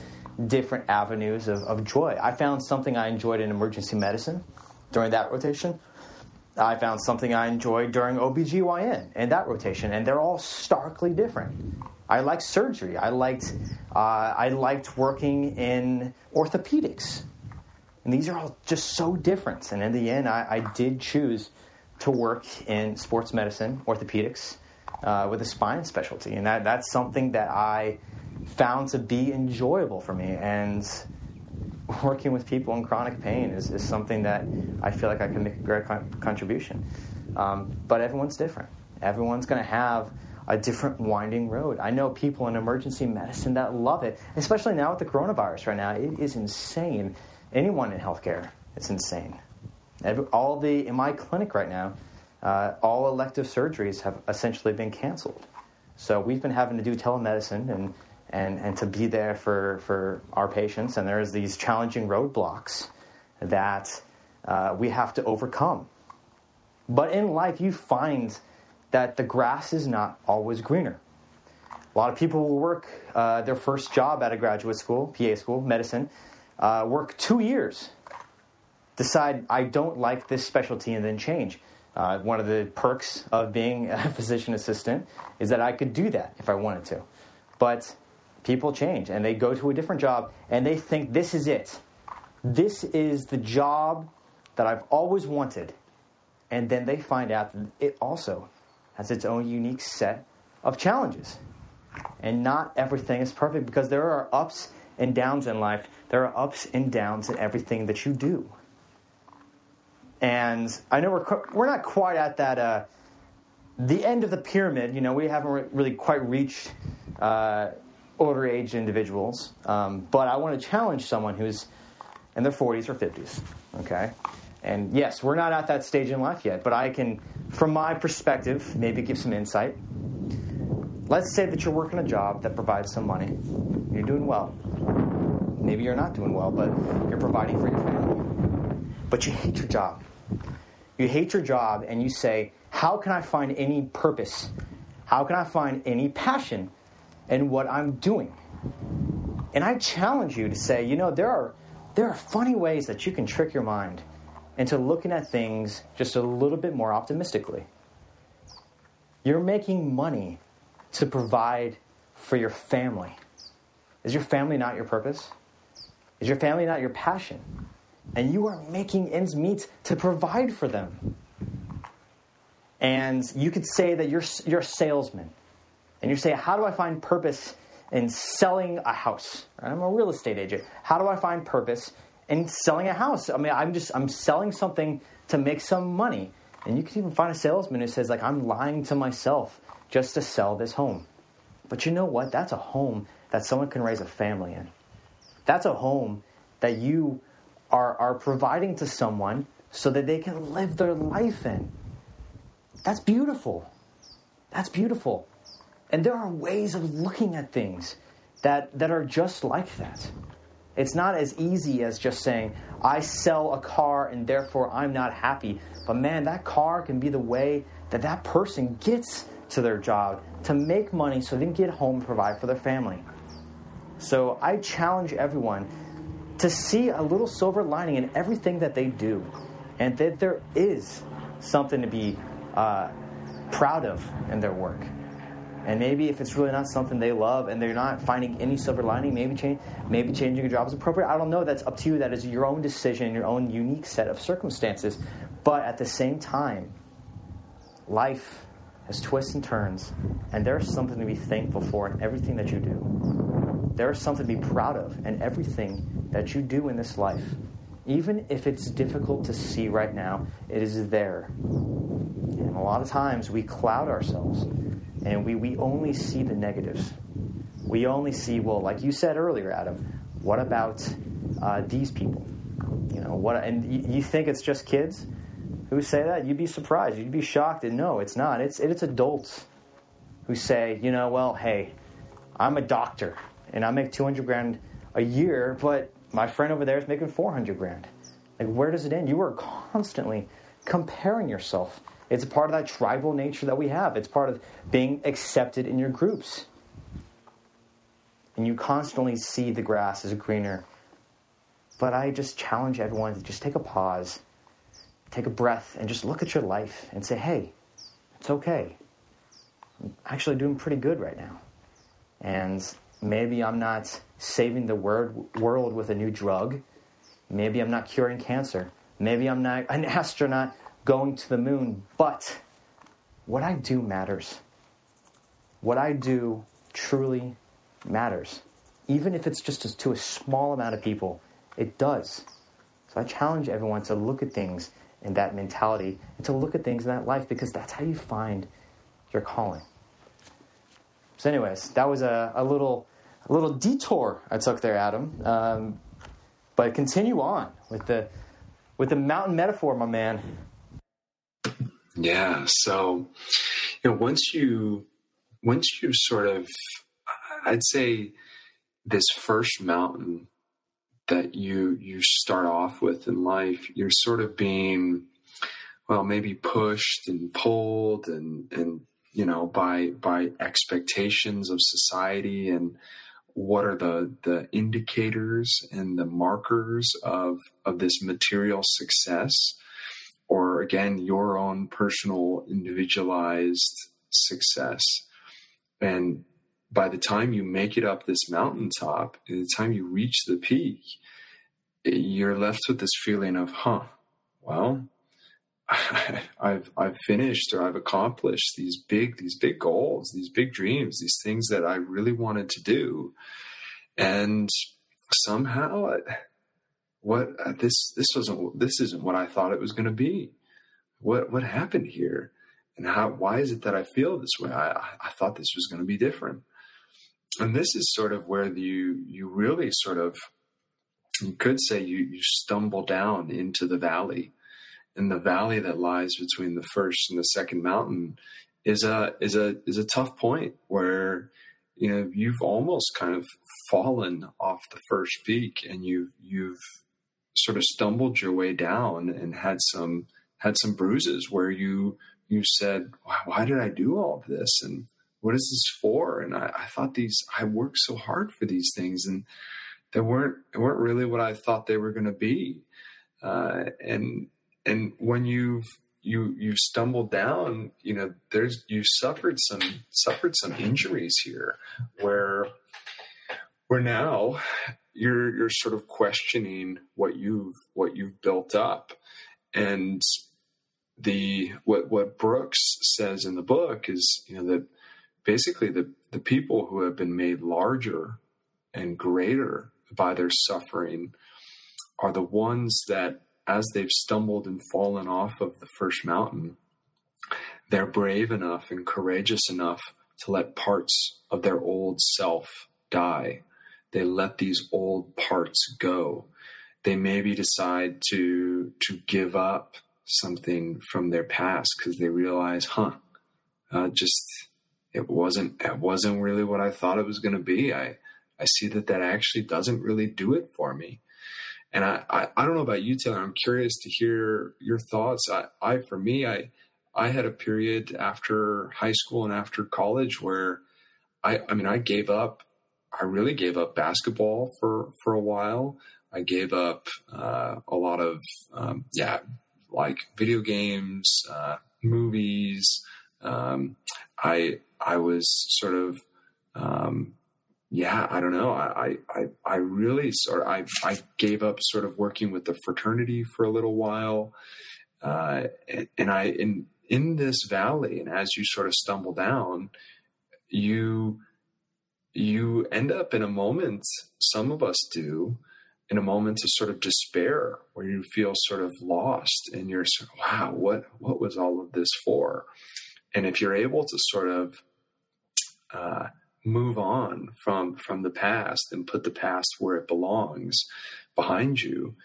different avenues of, of joy. I found something I enjoyed in emergency medicine during that rotation. I found something I enjoyed during OBGYN and that rotation, and they're all starkly different. I liked surgery. I liked uh, I liked working in orthopedics, and these are all just so different. And in the end, I, I did choose to work in sports medicine, orthopedics, uh, with a spine specialty, and that that's something that I found to be enjoyable for me. And working with people in chronic pain is, is something that I feel like I can make a great con- contribution. Um, but everyone's different. Everyone's going to have a different winding road. I know people in emergency medicine that love it, especially now with the coronavirus right now. It is insane. Anyone in healthcare, it's insane. Every, all the in my clinic right now, uh, all elective surgeries have essentially been canceled. So we've been having to do telemedicine and and, and to be there for, for our patients. And there's these challenging roadblocks that uh, we have to overcome. But in life, you find that the grass is not always greener. A lot of people will work uh, their first job at a graduate school, PA school, medicine, uh, work two years, decide I don't like this specialty, and then change. Uh, one of the perks of being a physician assistant is that I could do that if I wanted to. But people change and they go to a different job and they think this is it. This is the job that I've always wanted. And then they find out that it also has its own unique set of challenges. And not everything is perfect because there are ups and downs in life. There are ups and downs in everything that you do. And I know we're, we're not quite at that, uh, the end of the pyramid. You know, we haven't really quite reached uh, older age individuals. Um, but I want to challenge someone who's in their 40s or 50s. Okay? And yes, we're not at that stage in life yet, but I can, from my perspective, maybe give some insight. Let's say that you're working a job that provides some money. You're doing well. Maybe you're not doing well, but you're providing for your family. But you hate your job. You hate your job and you say, How can I find any purpose? How can I find any passion in what I'm doing? And I challenge you to say, you know, there are there are funny ways that you can trick your mind into looking at things just a little bit more optimistically. You're making money to provide for your family. Is your family not your purpose? Is your family not your passion? and you are making ends meet to provide for them. And you could say that you're, you're a salesman, and you say, How do I find purpose in selling a house? I'm a real estate agent. How do I find purpose in selling a house? I mean, I'm just I'm selling something to make some money. And you can even find a salesman who says, like, I'm lying to myself just to sell this home. But you know what? That's a home that someone can raise a family in. That's a home that you are, are providing to someone so that they can live their life in. That's beautiful. That's beautiful. And there are ways of looking at things that, that are just like that. It's not as easy as just saying, I sell a car and therefore I'm not happy. But man, that car can be the way that that person gets to their job to make money so they can get home and provide for their family. So I challenge everyone to see a little silver lining in everything that they do and that there is something to be uh, proud of in their work. And maybe if it's really not something they love and they're not finding any silver lining, maybe change, maybe changing a job is appropriate. I don't know. That's up to you. That is your own decision, your own unique set of circumstances. But at the same time, life has twists and turns, and there's something to be thankful for in everything that you do. There is something to be proud of in everything that you do in this life. Even if it's difficult to see right now, it is there. And a lot of times we cloud ourselves and we, we only see the negatives. We only see, well, like you said earlier, Adam, what about uh, these people? You know, what, and you, you think it's just kids who say that? You'd be surprised. You'd be shocked. And no, it's not. It's, it's adults who say, you know, well, hey, I'm a doctor and I make 200 grand a year, but my friend over there is making 400 grand. Like, where does it end? You are constantly comparing yourself it's a part of that tribal nature that we have. It's part of being accepted in your groups. And you constantly see the grass is greener. But I just challenge everyone to just take a pause, take a breath, and just look at your life and say, hey, it's okay. I'm actually doing pretty good right now. And maybe I'm not saving the word, world with a new drug. Maybe I'm not curing cancer. Maybe I'm not an astronaut going to the moon, but what I do matters. What I do truly matters. Even if it's just to a small amount of people, it does. So I challenge everyone to look at things in that mentality and to look at things in that life because that's how you find your calling. So, anyways, that was a, a little a little detour I took there, Adam. Um, but continue on with the with the mountain metaphor, my man. Yeah. So, you know, once you, once you sort of, I'd say this first mountain that you, you start off with in life, you're sort of being, well, maybe pushed and pulled and, and, you know, by, by expectations of society and, what are the the indicators and the markers of of this material success or again, your own personal individualized success. And by the time you make it up this mountaintop, by the time you reach the peak, you're left with this feeling of, huh, well, I've I've finished or I've accomplished these big these big goals, these big dreams, these things that I really wanted to do, and somehow what uh, this this wasn't this isn't what I thought it was going to be. What what happened here, and how why is it that I feel this way? I I thought this was going to be different, and this is sort of where you you really sort of you could say you you stumble down into the valley, and the valley that lies between the first and the second mountain is a is a is a tough point where you know you've almost kind of fallen off the first peak and you've you've sort of stumbled your way down and had some had some bruises where you you said, why, why did I do all of this? And what is this for? And I, I, thought these I worked so hard for these things and they weren't they weren't really what I thought they were going to be. Uh, and and when you've you you stumbled down, you know, there's you suffered some suffered some injuries here where where now you're you're sort of questioning what you've what you've built up. And the what what Brooks says in the book is you know that basically the the people who have been made larger and greater by their suffering are the ones that as they've stumbled and fallen off of the first mountain they're brave enough and courageous enough to let parts of their old self die they let these old parts go they maybe decide to to give up something from their past because they realize, huh, uh, just it wasn't it wasn't really what I thought it was going to be. I I see that that actually doesn't really do it for me. And I, I, I don't know about you, Taylor. I'm curious to hear your thoughts. I, I for me, I I had a period after high school and after college where I I mean I gave up. I really gave up basketball for for a while. I gave up uh, a lot of um, yeah like video games, uh, movies. Um, I I was sort of um, yeah, I don't know. I, I, I really sort of, I, I gave up sort of working with the fraternity for a little while. Uh, and, and, I, in, in this valley, and as you sort of stumble down, you, you end up in a moment, some of us do, in a moment of sort of despair where you feel sort of lost and you're sort of, wow, what, what was all of this for? And if you're able to sort of uh, move on from from the past and put the past where it belongs behind you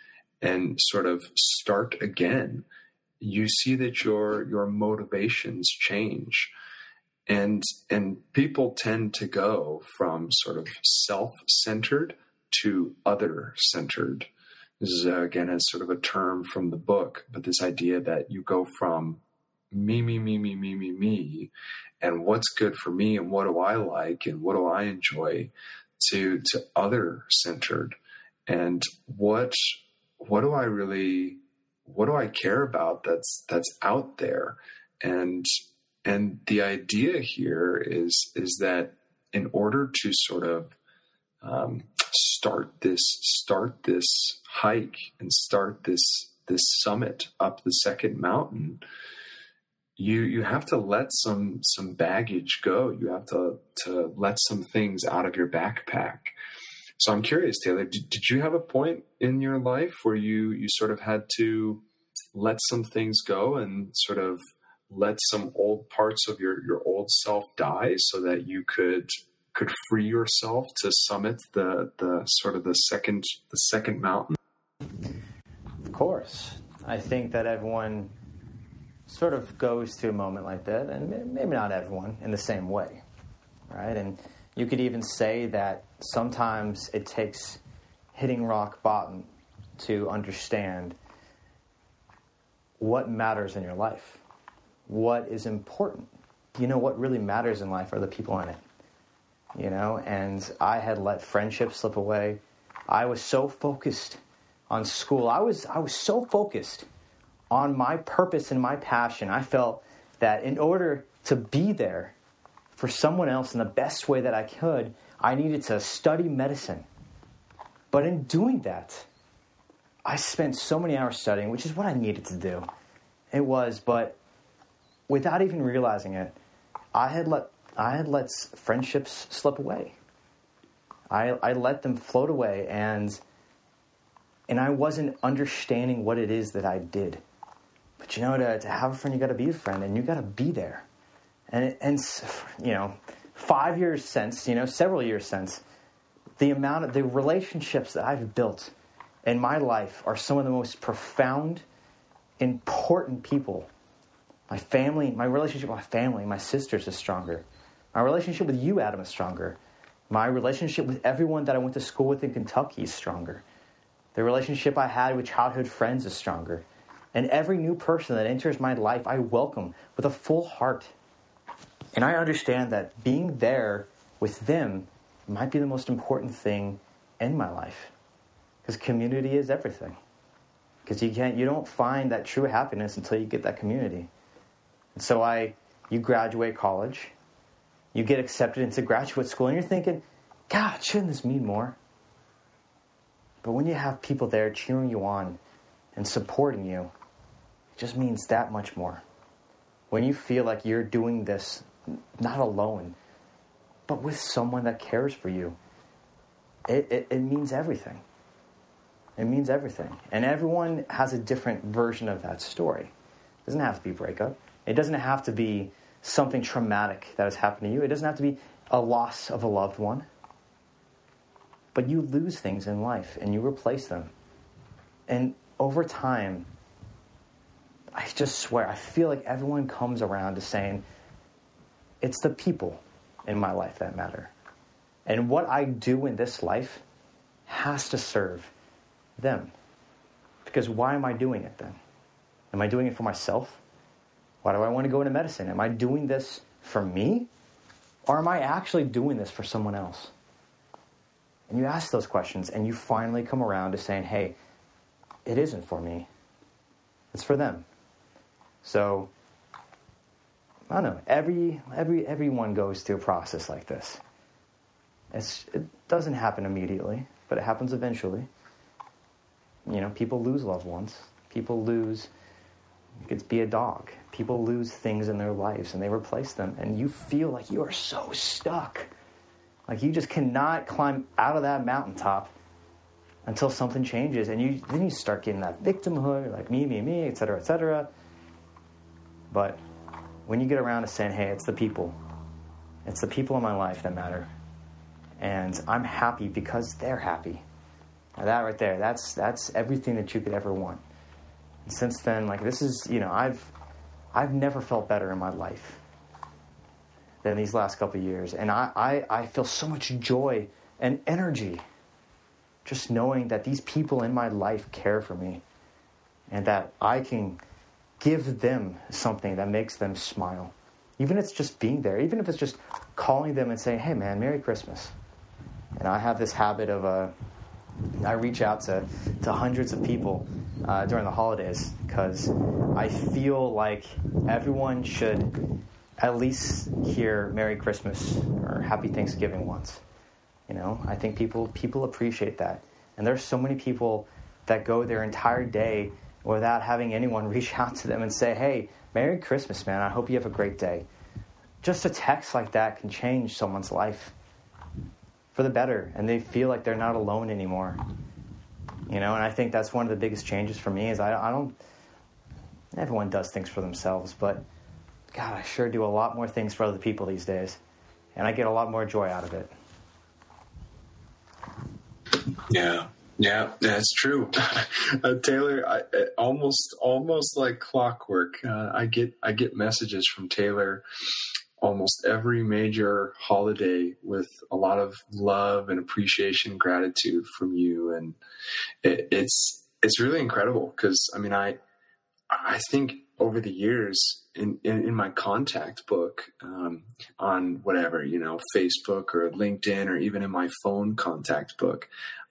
and sort of start again, you see that your your motivations change and and people tend to go from sort of self-centered to other centered. This is, uh, again, as sort of a term from the book, but this idea that you go from me, me, me, me, me, me, me, and what's good for me and what do I like and what do I enjoy to, to other centered and what, what do I really, what do I care about that's, that's out there? And, and the idea here is, is that in order to sort of um, start this start this hike and start this this summit up the second mountain you you have to let some some baggage go. You have to to let some things out of your backpack. So i'm curious taylor did, did you have a point in your life where you you sort of had to let some things go and sort of let some old parts of your your old self die so that you could could free yourself to summit the the sort of the second the second mountain? Of course, I think that everyone sort of goes to a moment like that, and maybe not everyone in the same way, right? And you could even say that sometimes it takes hitting rock bottom to understand what matters in your life, what is important. You know, what really matters in life are the people in it you know, and I had let friendships slip away. I was so focused on school. I was I was so focused on my purpose and my passion. I felt that in order to be there for someone else in the best way that I could, I needed to study medicine. But in doing that, I spent so many hours studying, which is what I needed to do. It was, but without even realizing it, I had let I had let friendships slip away. I, I let them float away, and and I wasn't understanding what it is that I did. But you know, to, to have a friend, you got to be a friend, and you got to be there. And and you know, five years since, you know, several years since, the amount of the relationships that I've built in my life are some of the most profound, important people. My family, my relationship with my family, my sisters is stronger. My relationship with you, Adam, is stronger. My relationship with everyone that I went to school with in Kentucky is stronger. The relationship I had with childhood friends is stronger. And every new person that enters my life, I welcome with a full heart. And I understand that being there with them might be the most important thing in my life. Because community is everything. Because you can't you don't find that true happiness until you get that community. And so I you graduate college, you get accepted into graduate school and you're thinking, God, shouldn't this mean more? But when you have people there cheering you on and supporting you, it just means that much more. When you feel like you're doing this not alone, but with someone that cares for you, it, it, it means everything. It means everything. And everyone has a different version of that story. It doesn't have to be breakup. It doesn't have to be something traumatic that has happened to you. It doesn't have to be a loss of a loved one. But you lose things in life and you replace them. And over time, I just swear, I feel like everyone comes around to saying, it's the people in my life that matter. And what I do in this life has to serve them. Because why am I doing it then? Am I doing it for myself? Why do I want to go into medicine? Am I doing this for me? Or am I actually doing this for someone else? And you ask those questions and you finally come around to saying, hey, it isn't for me, it's for them. So, I don't know. Every, every, everyone goes through a process like this. It's, it doesn't happen immediately, but it happens eventually. You know, people lose loved ones. People lose, it could be a dog. People lose things in their lives and they replace them. And you feel like you are so stuck. Like you just cannot climb out of that mountaintop until something changes. And you then you start getting that victimhood, like me, me, me, et cetera, et cetera. But when you get around to saying, hey, it's the people, it's the people in my life that matter. And I'm happy because they're happy. Now that right there, that's that's everything that you could ever want. Since then, like this is, you know, I've I've never felt better in my life than these last couple years. And I, I, I feel so much joy and energy just knowing that these people in my life care for me and that I can give them something that makes them smile. Even if it's just being there, even if it's just calling them and saying, hey man, Merry Christmas. And I have this habit of, uh, I reach out to, to hundreds of people uh, during the holidays because I feel like everyone should at least hear Merry Christmas or Happy Thanksgiving once. You know, I think people people appreciate that. And there's so many people that go their entire day without having anyone reach out to them and say, "Hey, Merry Christmas, man. I hope you have a great day." Just a text like that can change someone's life for the better, and they feel like they're not alone anymore. You know, and I think that's one of the biggest changes for me is I, I don't. Everyone does things for themselves, but God, I sure do a lot more things for other people these days, and I get a lot more joy out of it. Yeah, yeah, that's true. uh, Taylor, I, almost almost like clockwork. Uh, I get I get messages from Taylor almost every major holiday with a lot of love and appreciation, gratitude from you, and it, it's it's really incredible because I mean I I think over the years in, in, in my contact book um, on whatever you know Facebook or LinkedIn or even in my phone contact book,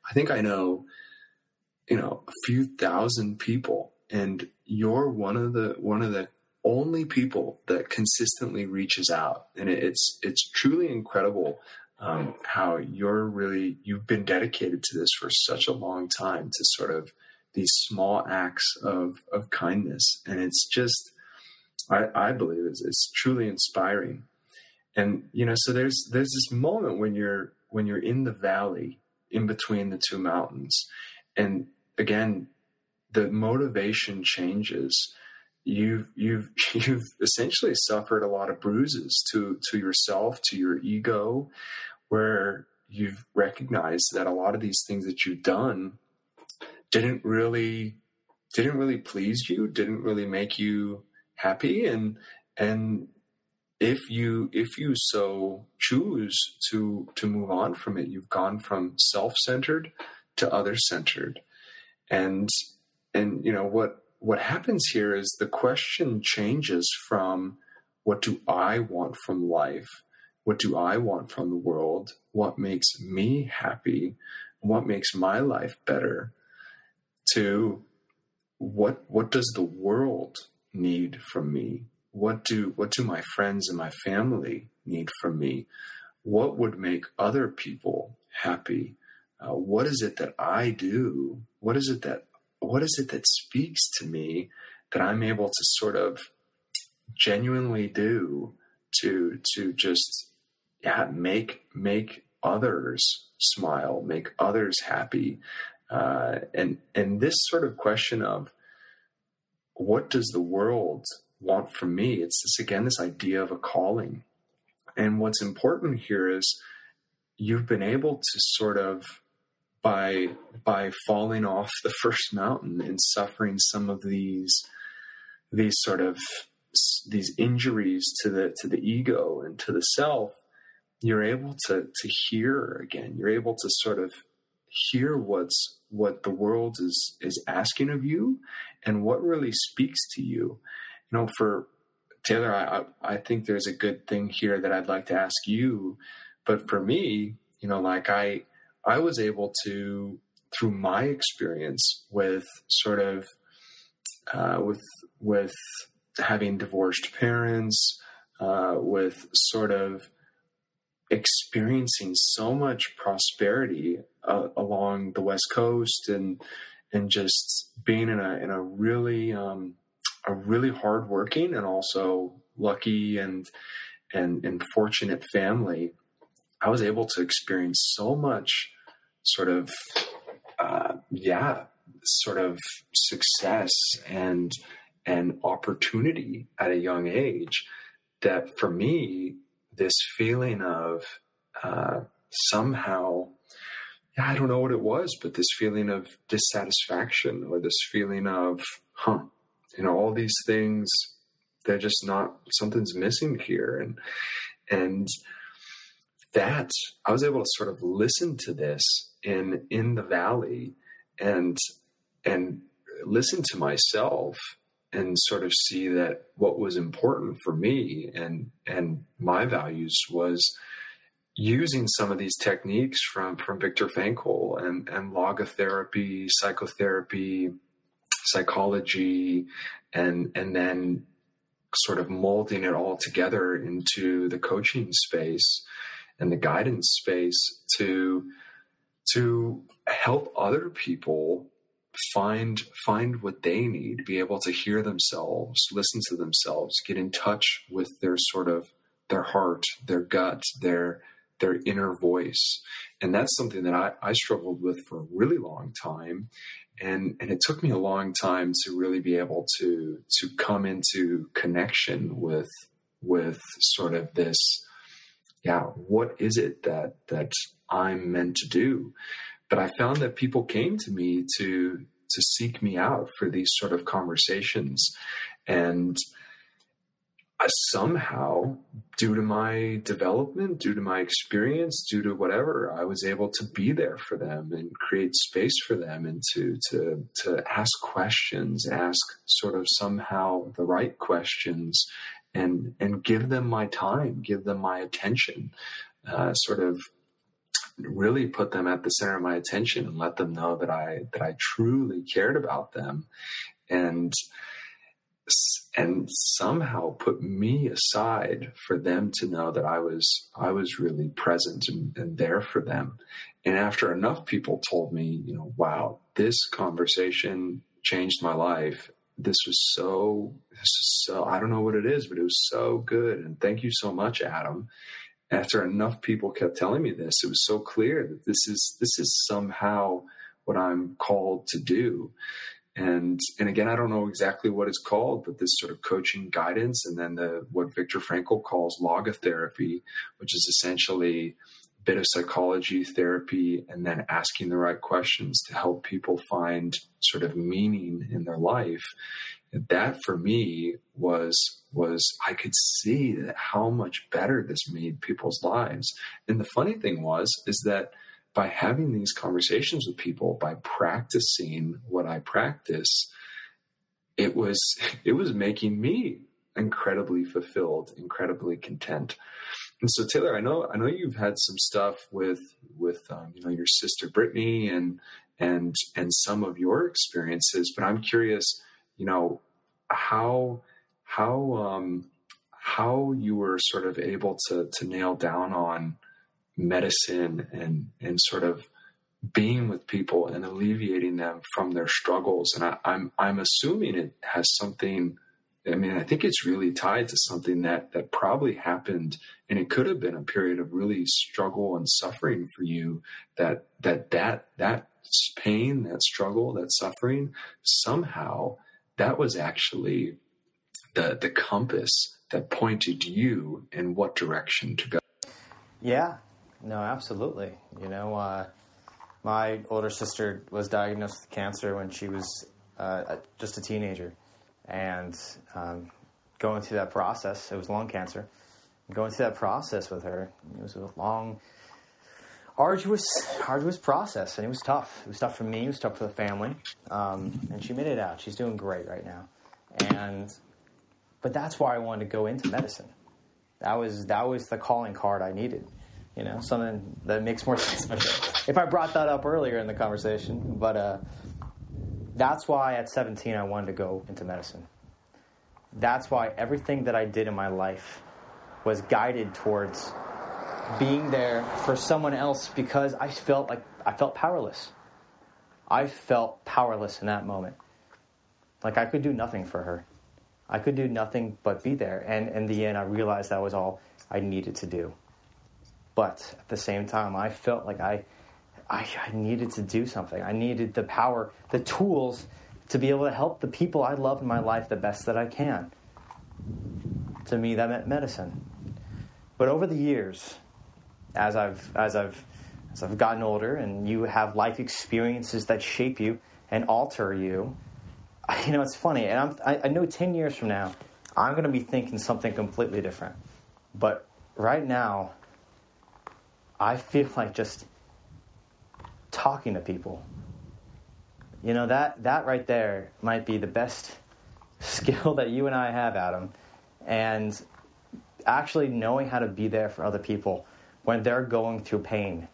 I think I know you know a few thousand people, and you're one of the one of the only people that consistently reaches out, and it's it's truly incredible um, how you're really you've been dedicated to this for such a long time to sort of these small acts of of kindness, and it's just I, I believe it's, it's truly inspiring. And you know, so there's there's this moment when you're when you're in the valley in between the two mountains, and again, the motivation changes you've you've you've essentially suffered a lot of bruises to to yourself to your ego where you've recognized that a lot of these things that you've done didn't really didn't really please you didn't really make you happy. And and if you if you so choose to to move on from it you've gone from self-centered to other-centered. And and you know what what happens here is the question changes from what do I want from life? What do I want from the world? What makes me happy? What makes my life better? To what what does the world need from me? What do what do my friends and my family need from me? What would make other people happy? uh, what is it that I do? What is it that what is it that speaks to me that I'm able to sort of genuinely do to to just yeah make make others smile, make others happy, uh, and and this sort of question of what does the world want from me? It's this again this idea of a calling, and what's important here is you've been able to sort of by by falling off the first mountain and suffering some of these these sort of these injuries to the to the ego and to the self you're able to to hear again. You're able to sort of hear what's what the world is is asking of you and what really speaks to you. You know for taylor i i think there's a good thing here that i'd like to ask you but for me you know like i I was able to, through my experience with sort of uh, with with having divorced parents, uh, with sort of experiencing so much prosperity uh, along the West Coast and and just being in a in a really um, a really hardworking and also lucky and and and fortunate family, I was able to experience so much sort of uh, yeah sort of success and and opportunity at a young age that for me this feeling of uh, somehow yeah, I don't know what it was, but this feeling of dissatisfaction or this feeling of, huh, you know, all these things, they're just not, something's missing here. And, and that I was able to sort of listen to this in in the valley and and listen to myself and sort of see that what was important for me and and my values was using some of these techniques from from Viktor Frankl and and logotherapy, psychotherapy, psychology, and and then sort of molding it all together into the coaching space and the guidance space to to help other people find find what they need be able to hear themselves listen to themselves get in touch with their sort of their heart their gut their their inner voice. And that's something that I, I struggled with for a really long time. And and it took me a long time to really be able to to come into connection with with sort of this yeah what is it that that I'm meant to do. But I found that people came to me to to seek me out for these sort of conversations, and I somehow, due to my development, due to my experience, due to whatever, I was able to be there for them and create space for them, and to to to ask questions, ask sort of somehow the right questions, and and give them my time, give them my attention, uh, sort of really put them at the center of my attention and let them know that I that I truly cared about them and and somehow put me aside for them to know that I was I was really present and, and there for them. And after enough people told me, you know, wow, this conversation changed my life. This was so this is so I don't know what it is, but it was so good. And thank you so much, Adam after enough people kept telling me this, it was so clear that this is this is somehow what I'm called to do. And and again, I don't know exactly what it's called, but this sort of coaching guidance, and then the what Viktor Frankl calls logotherapy, which is essentially bit of psychology therapy, and then asking the right questions to help people find sort of meaning in their life. That for me was was I could see that how much better this made people's lives. And the funny thing was is that by having these conversations with people, by practicing what I practice, it was it was making me incredibly fulfilled, incredibly content. And so Taylor, I know I know you've had some stuff with with um, you know your sister Brittany and and and some of your experiences, but I'm curious, you know, how how um, how you were sort of able to to nail down on medicine and and sort of being with people and alleviating them from their struggles. And I, I'm I'm assuming it has something. I mean, I think it's really tied to something that that probably happened, and it could have been a period of really struggle and suffering for you. That that that that pain, that struggle, that suffering, somehow that was actually the the compass that pointed you in what direction to go. Yeah, no, absolutely. You know, uh, my older sister was diagnosed with cancer when she was uh, just a teenager, and um, going through that process, it was lung cancer. Going through that process with her, it was a long, arduous, arduous process, and it was tough. It was tough for me. It was tough for the family, um, and she made it out. She's doing great right now, and but that's why I wanted to go into medicine. That was that was the calling card I needed. You know, something that makes more sense if I brought that up earlier in the conversation. But uh, that's why at 17 I wanted to go into medicine. That's why everything that I did in my life was guided towards being there for someone else because I felt like I felt powerless. I felt powerless in that moment. Like I could do nothing for her. I could do nothing but be there. And in the end, I realized that was all I needed to do. But at the same time, I felt like I, I, I needed to do something. I needed the power, the tools to be able to help the people I love in my life the best that I can. To me, that meant medicine. But over the years, as I've as I've as I've gotten older, and you have life experiences that shape you and alter you, you know it's funny, and I'm, I, I know ten years from now, I'm going to be thinking something completely different. But right now, I feel like just talking to people. You know, that, that right there might be the best skill that you and I have, Adam. And actually knowing how to be there for other people when they're going through pain.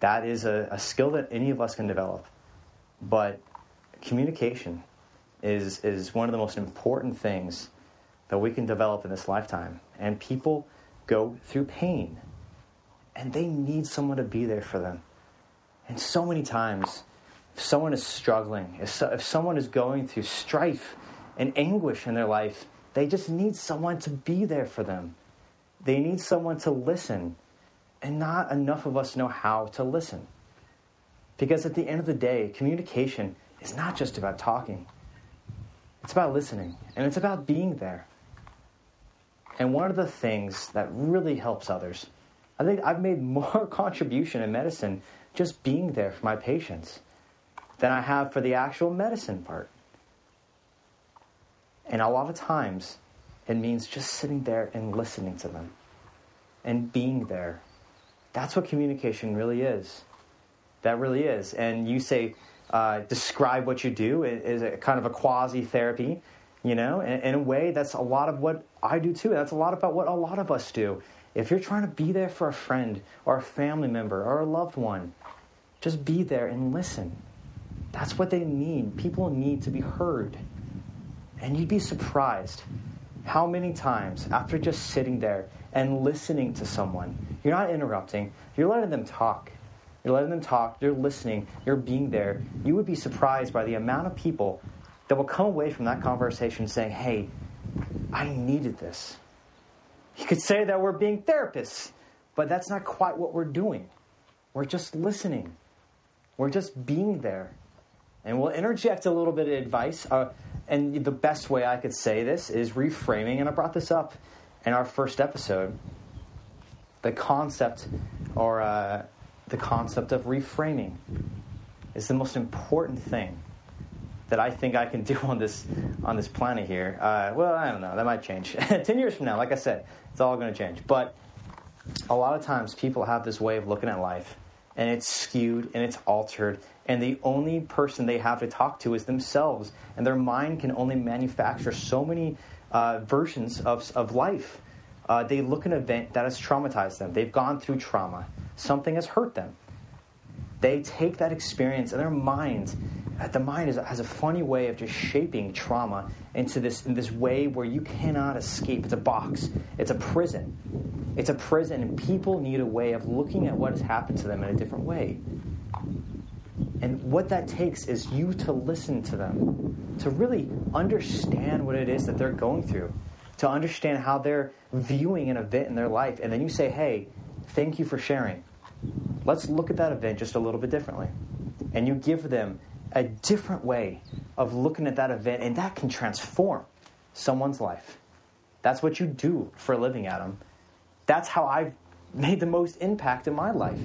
That is a, a skill that any of us can develop. But communication is, is one of the most important things that we can develop in this lifetime. And people go through pain and they need someone to be there for them. And so many times, if someone is struggling, if, so, if someone is going through strife and anguish in their life, they just need someone to be there for them. They need someone to listen. And not enough of us know how to listen. Because at the end of the day, communication is not just about talking, it's about listening, and it's about being there. And one of the things that really helps others I think I've made more contribution in medicine just being there for my patients than I have for the actual medicine part. And a lot of times, it means just sitting there and listening to them and being there. That's what communication really is. That really is. And you say, uh, describe what you do is a kind of a quasi therapy, you know, in, in a way that's a lot of what I do too. That's a lot about what a lot of us do if you're trying to be there for a friend or a family member or a loved one, just be there and listen. That's what they need. People need to be heard. And you'd be surprised how many times, after just sitting there and listening to someone, you're not interrupting, you're letting them talk. You're letting them talk, you're listening, you're being there. You would be surprised by the amount of people that will come away from that conversation saying, hey, I needed this. You could say that we're being therapists, but that's not quite what we're doing. We're just listening, we're just being there. And we'll interject a little bit of advice. Uh, and the best way I could say this is reframing, and I brought this up in our first episode. The concept, or uh, the concept of reframing, is the most important thing that I think I can do on this on this planet here. Uh, well, I don't know. That might change. Ten years from now, like I said, it's all going to change. But a lot of times, people have this way of looking at life, and it's skewed and it's altered, and the only person they have to talk to is themselves, and their mind can only manufacture so many uh, versions of of life. Uh, they look at an event that has traumatized them. They've gone through trauma. Something has hurt them. They take that experience and their mind the mind is, has a funny way of just shaping trauma into this in this way where you cannot escape. It's a box. It's a prison. It's a prison, and people need a way of looking at what has happened to them in a different way. And what that takes is you to listen to them, to really understand what it is that they're going through, to understand how they're viewing an event in their life. And then you say, hey, thank you for sharing. Let's look at that event just a little bit differently. And you give them a different way of looking at that event, and that can transform someone's life. That's what you do for a living, Adam. That's how I've made the most impact in my life.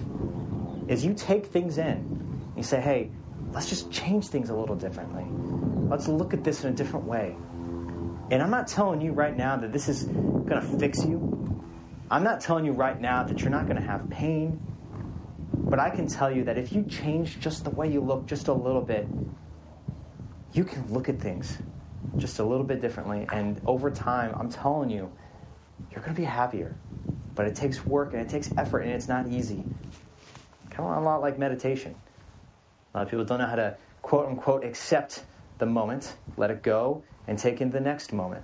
Is you take things in, you say, "Hey, let's just change things a little differently. Let's look at this in a different way." And I'm not telling you right now that this is going to fix you. I'm not telling you right now that you're not going to have pain. But I can tell you that if you change just the way you look just a little bit, you can look at things just a little bit differently. And over time, I'm telling you, you're going to be happier. But it takes work and it takes effort and it's not easy. Kind of a lot like meditation. A lot of people don't know how to quote unquote accept the moment, let it go, and take in the next moment.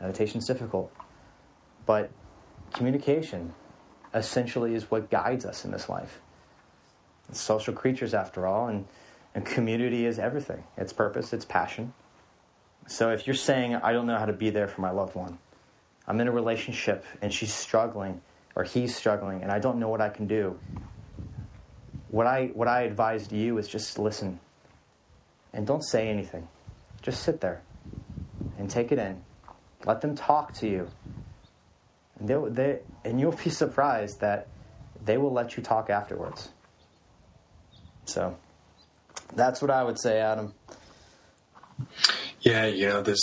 Meditation's difficult. But communication essentially is what guides us in this life social creatures after all, and, and community is everything. It's purpose, it's passion. So if you're saying, I don't know how to be there for my loved one, I'm in a relationship and she's struggling or he's struggling and I don't know what I can do, what I, what I advise to you is just listen and don't say anything. Just sit there and take it in. Let them talk to you. And, they, they, and you'll be surprised that they will let you talk afterwards. So that's what I would say, Adam. Yeah, you know this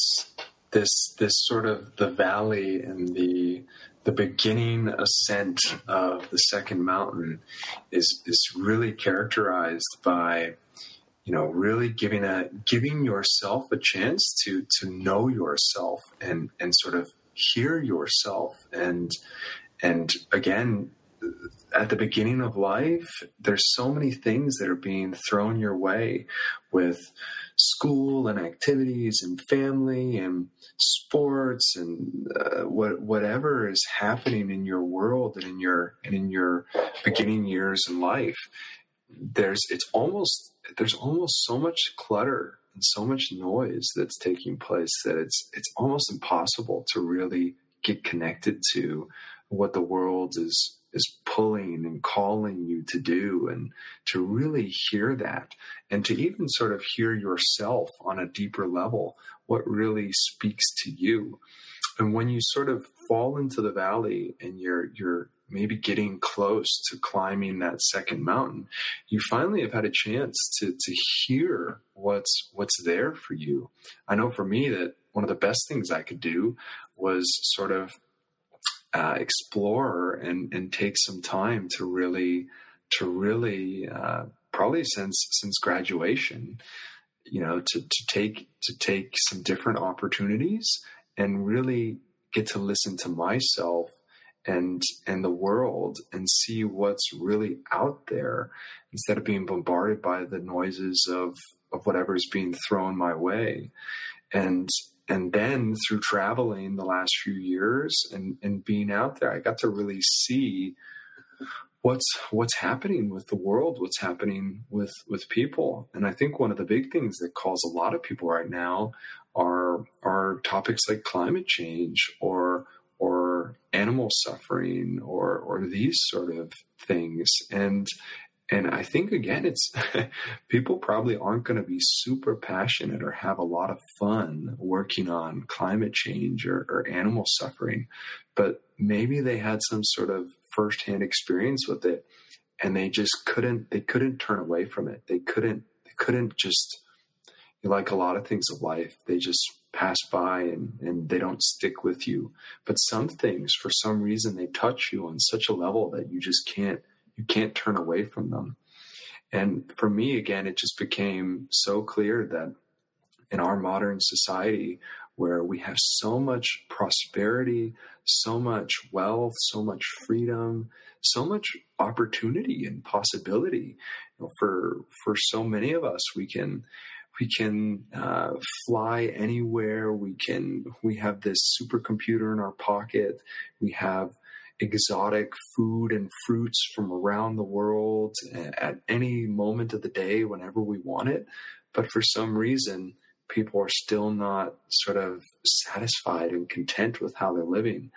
this this sort of the valley and the the beginning ascent of the second mountain is is really characterized by you know really giving a giving yourself a chance to to know yourself and and sort of hear yourself and and again at the beginning of life, there's so many things that are being thrown your way with school and activities and family and sports and uh, what, whatever is happening in your world and in your and in your beginning years in life. There's it's almost there's almost so much clutter and so much noise that's taking place that it's it's almost impossible to really get connected to what the world is is pulling and calling you to do and to really hear that and to even sort of hear yourself on a deeper level what really speaks to you. And when you sort of fall into the valley and you're you're maybe getting close to climbing that second mountain you finally have had a chance to to hear what's what's there for you. I know for me that one of the best things i could do was sort of uh, explore and, and take some time to really to really uh, probably since since graduation you know to, to take to take some different opportunities and really get to listen to myself and and the world and see what's really out there instead of being bombarded by the noises of of whatever's being thrown my way. And and then through traveling the last few years and, and being out there, I got to really see what's what's happening with the world, what's happening with with people. And I think one of the big things that calls a lot of people right now are are topics like climate change or or animal suffering or or these sort of things. And and I think again, it's people probably aren't going to be super passionate or have a lot of fun working on climate change or, or animal suffering, but maybe they had some sort of firsthand experience with it, and they just couldn't they couldn't turn away from it. They couldn't they couldn't just like a lot of things of life, they just pass by and, and they don't stick with you. But some things, for some reason, they touch you on such a level that you just can't you can't turn away from them. And for me, again, it just became so clear that in our modern society, where we have so much prosperity, so much wealth, so much freedom, so much opportunity and possibility. You know, for for so many of us, we can we can uh, fly anywhere. We can we have this supercomputer in our pocket. We have exotic food and fruits from around the world at any moment of the day whenever we want it. But for some reason, people are still not sort of satisfied and content with how they're living.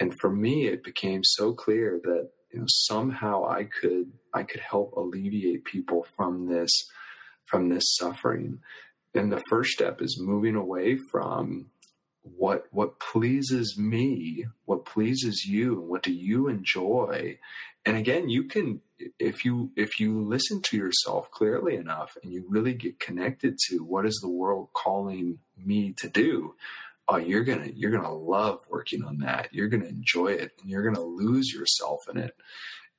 And for me, it became so clear that you know somehow I could I could help alleviate people from this from this suffering. And the first step is moving away from what what pleases me, what pleases you, what do you enjoy? And again, you can if you if you listen to yourself clearly enough and you really get connected to what is the world calling me to do, oh, you're gonna you're gonna love working on that. You're gonna enjoy it, and you're gonna lose yourself in it,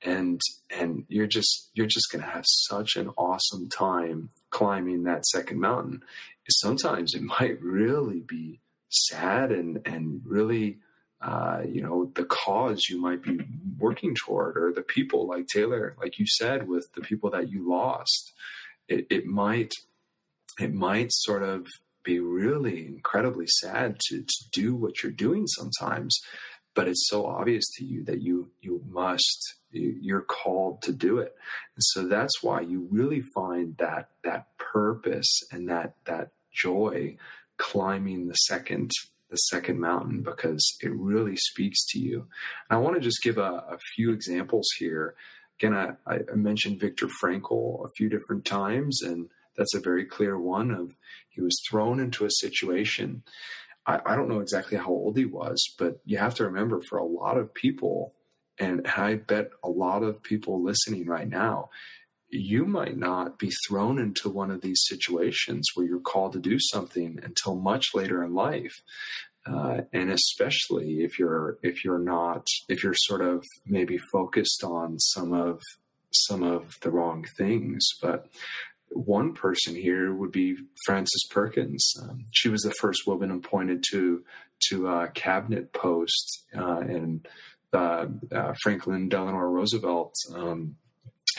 and and you're just you're just gonna have such an awesome time climbing that second mountain. Sometimes it might really be sad and and really uh, you know the cause you might be working toward or the people like taylor like you said with the people that you lost it, it might it might sort of be really incredibly sad to, to do what you're doing sometimes but it's so obvious to you that you you must you're called to do it. And so that's why you really find that that purpose and that that joy climbing the second the second mountain because it really speaks to you. And I want to just give a, a few examples here. Again, I, I, mentioned Viktor Frankl a few different times, and that's a very clear one of he was thrown into a situation. I, I don't know exactly how old he was, but you have to remember for a lot of people, and I bet a lot of people listening right now, you might not be thrown into one of these situations where you're called to do something until much later in life. Uh, and especially if you're if you're not if you're sort of maybe focused on some of some of the wrong things but one person here would be Frances Perkins. Um, she was the first woman appointed to to a cabinet post uh, in uh, uh, Franklin Delano Roosevelt um,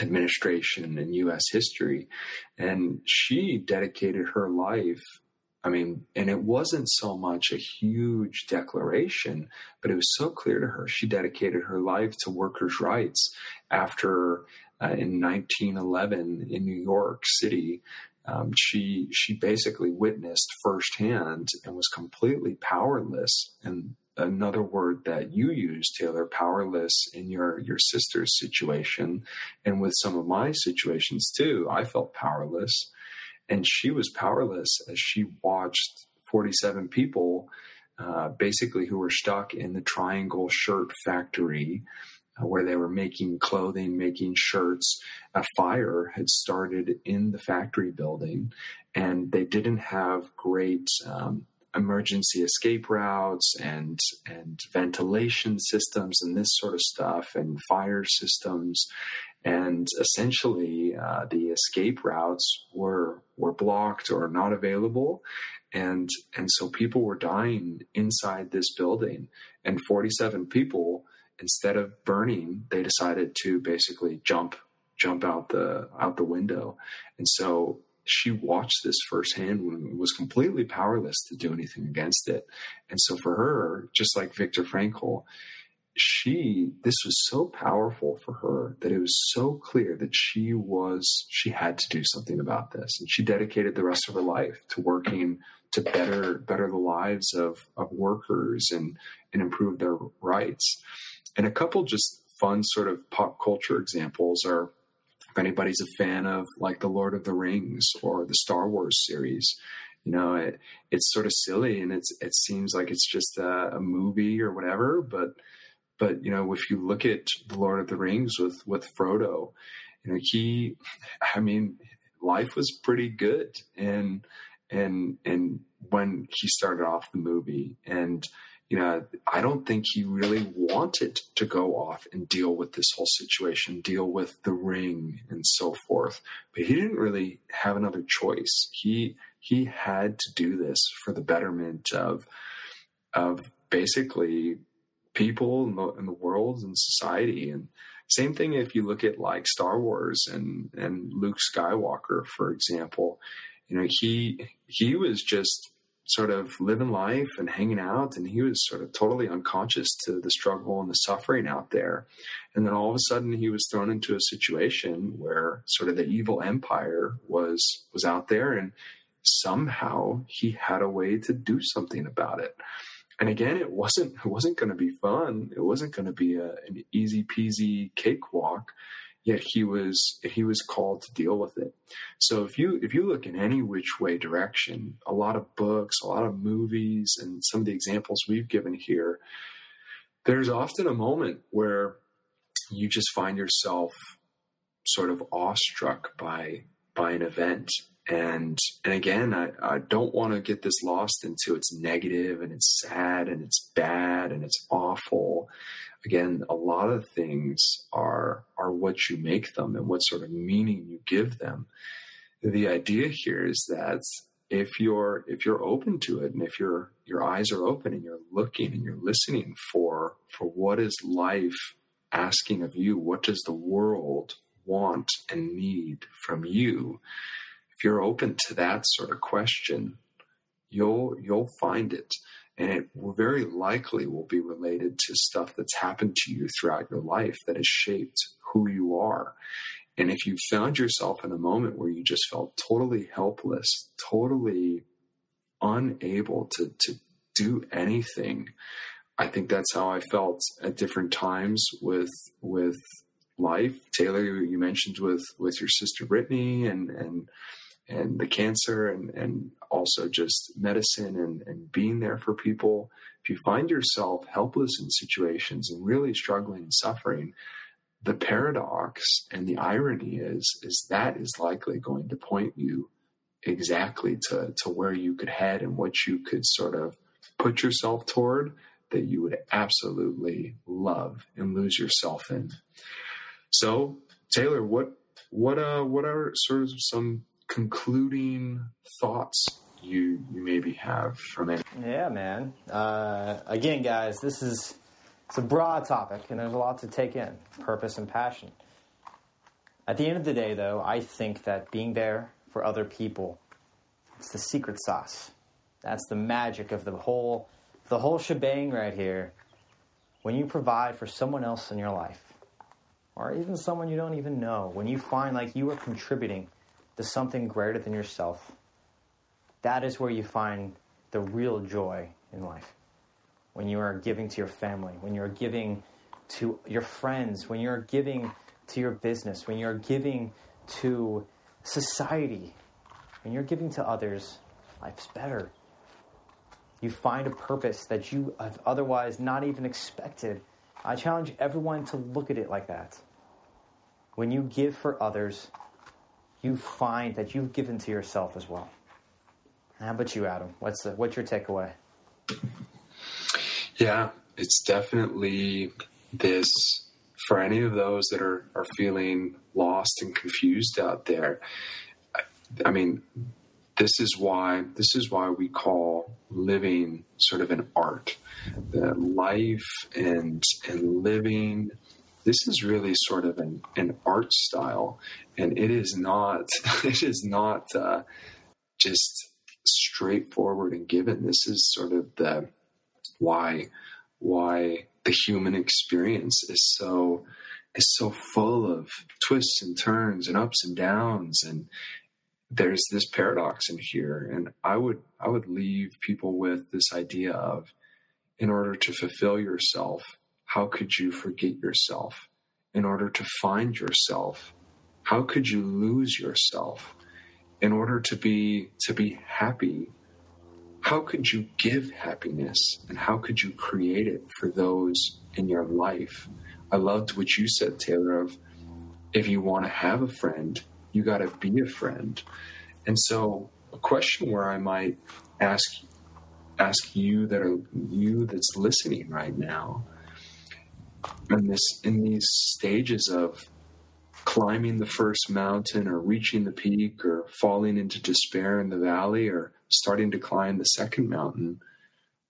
administration in U.S. history, and she dedicated her life. I mean, and it wasn't so much a huge declaration, but it was so clear to her. She dedicated her life to workers' rights after, uh, in 1911 in New York City, um, she she basically witnessed firsthand and was completely powerless and another word that you use, Taylor, powerless in your your sister's situation, and with some of my situations too. I felt powerless, and she was powerless as she watched 47 people, uh, basically who were stuck in the Triangle Shirt Factory. Uh, where they were making clothing, making shirts. A fire had started in the factory building, and they didn't have great um, emergency escape routes and and ventilation systems and this sort of stuff and fire systems. And essentially uh, the escape routes were were blocked or not available. And and so people were dying inside this building. And 47 people instead of burning they decided to basically jump jump out the out the window. And so she watched this firsthand and was completely powerless to do anything against it. And so for her, just like Viktor Frankl, she this was so powerful for her that it was so clear that she was she had to do something about this and she dedicated the rest of her life to working to better better the lives of of workers and and improve their rights and a couple just fun sort of pop culture examples are if anybody's a fan of like the Lord of the Rings or the Star Wars series, you know, it, it's sort of silly and it's it seems like it's just a, a movie or whatever. But but you know, if you look at the Lord of the Rings with with Frodo, you know, he, I mean, life was pretty good and and and when he started off the movie and you know, I don't think he really wanted to go off and deal with this whole situation, deal with the ring and so forth. But he didn't really have another choice. He he had to do this for the betterment of of basically people in the, in the world and society. And same thing if you look at like Star Wars and and Luke Skywalker, for example. You know, he he was just sort of living life and hanging out, and he was sort of totally unconscious to the struggle and the suffering out there. And then all of a sudden, he was thrown into a situation where sort of the evil empire was was out there, and somehow he had a way to do something about it. And again, it wasn't it wasn't going to be fun. It wasn't going to be a, an easy peasy cakewalk yet he was he was called to deal with it. So if you if you look in any which way direction a lot of books a lot of movies and some of the examples we've given here there's often a moment where you just find yourself sort of awestruck by by an event. And and again I, I don't want to get this lost into it's negative and it's sad and it's bad and it's awful again a lot of things are are what you make them and what sort of meaning you give them. The idea here is that if you're if you're open to it and if your your eyes are open and you're looking and you're listening for for what is life asking of you what does the world want and need from you? If you're open to that sort of question, you'll you'll find it, and it very likely will be related to stuff that's happened to you throughout your life that has shaped who you are. And if you found yourself in a moment where you just felt totally helpless, totally unable to to do anything, I think that's how I felt at different times with with life. Taylor, you mentioned with with your sister Brittany and and and the cancer and, and also just medicine and, and being there for people. If you find yourself helpless in situations and really struggling and suffering, the paradox and the irony is is that is likely going to point you exactly to, to where you could head and what you could sort of put yourself toward that you would absolutely love and lose yourself in. So, Taylor, what what uh what are sort of some concluding thoughts you you maybe have from it. Yeah, man. Uh, again, guys, this is it's a broad topic, and there's a lot to take in: purpose and passion. At the end of the day, though, I think that being there for other people it's the secret sauce. That's the magic of the whole the whole shebang right here. When you provide for someone else in your life, or even someone you don't even know, when you find like you are contributing to something greater than yourself, that is where you find the real joy in life. When you are giving to your family, when you're giving to your friends, when you're giving to your business, when you're giving to society, when you're giving to others, life's better. You find a purpose that you have otherwise not even expected. I challenge everyone to look at it like that. When you give for others, you find that you've given to yourself as well. How about you, Adam? What's the, what's your takeaway? Yeah, it's definitely this for any of those that are, are feeling lost and confused out there. I, I mean, this is why this is why we call living sort of an art. The life and and living this is really sort of an, an art style, and it is not it is not uh, just straightforward and given. This is sort of the why why the human experience is so is so full of twists and turns and ups and downs and there's this paradox in here and i would i would leave people with this idea of in order to fulfill yourself how could you forget yourself? In order to find yourself, how could you lose yourself? In order to be to be happy, how could you give happiness and how could you create it for those in your life? I loved what you said, Taylor, of if you want to have a friend, you got to be a friend. And so, a question where I might ask ask you that are you that's listening right now in this in these stages of climbing the first mountain or reaching the peak or falling into despair in the valley or starting to climb the second mountain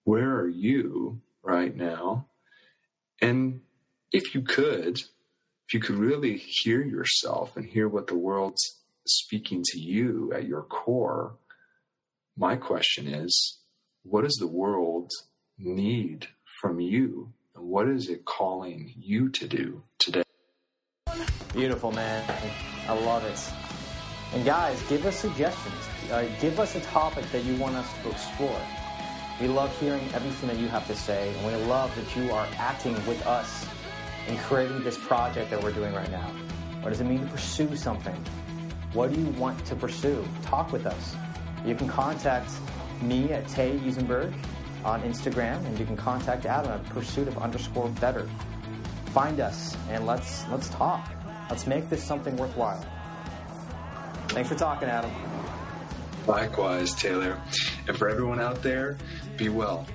where are you right now and if you could if you could really hear yourself and hear what the world's speaking to you at your core my question is what does the world need from you? And what is it calling you to do today? Beautiful, man. I love it. And guys, give us suggestions. Uh, give us a topic that you want us to explore. We love hearing everything that you have to say, and we love that you are acting with us in creating this project that we're doing right now. What does it mean to pursue something? What do you want to pursue? Talk with us. You can contact me at Tay Isenburg on Instagram, and you can contact Adam at Pursuit of underscore better. Find us and let's let's talk. Let's make this something worthwhile. Thanks for talking, Adam. Likewise, Taylor. And for everyone out there, be well.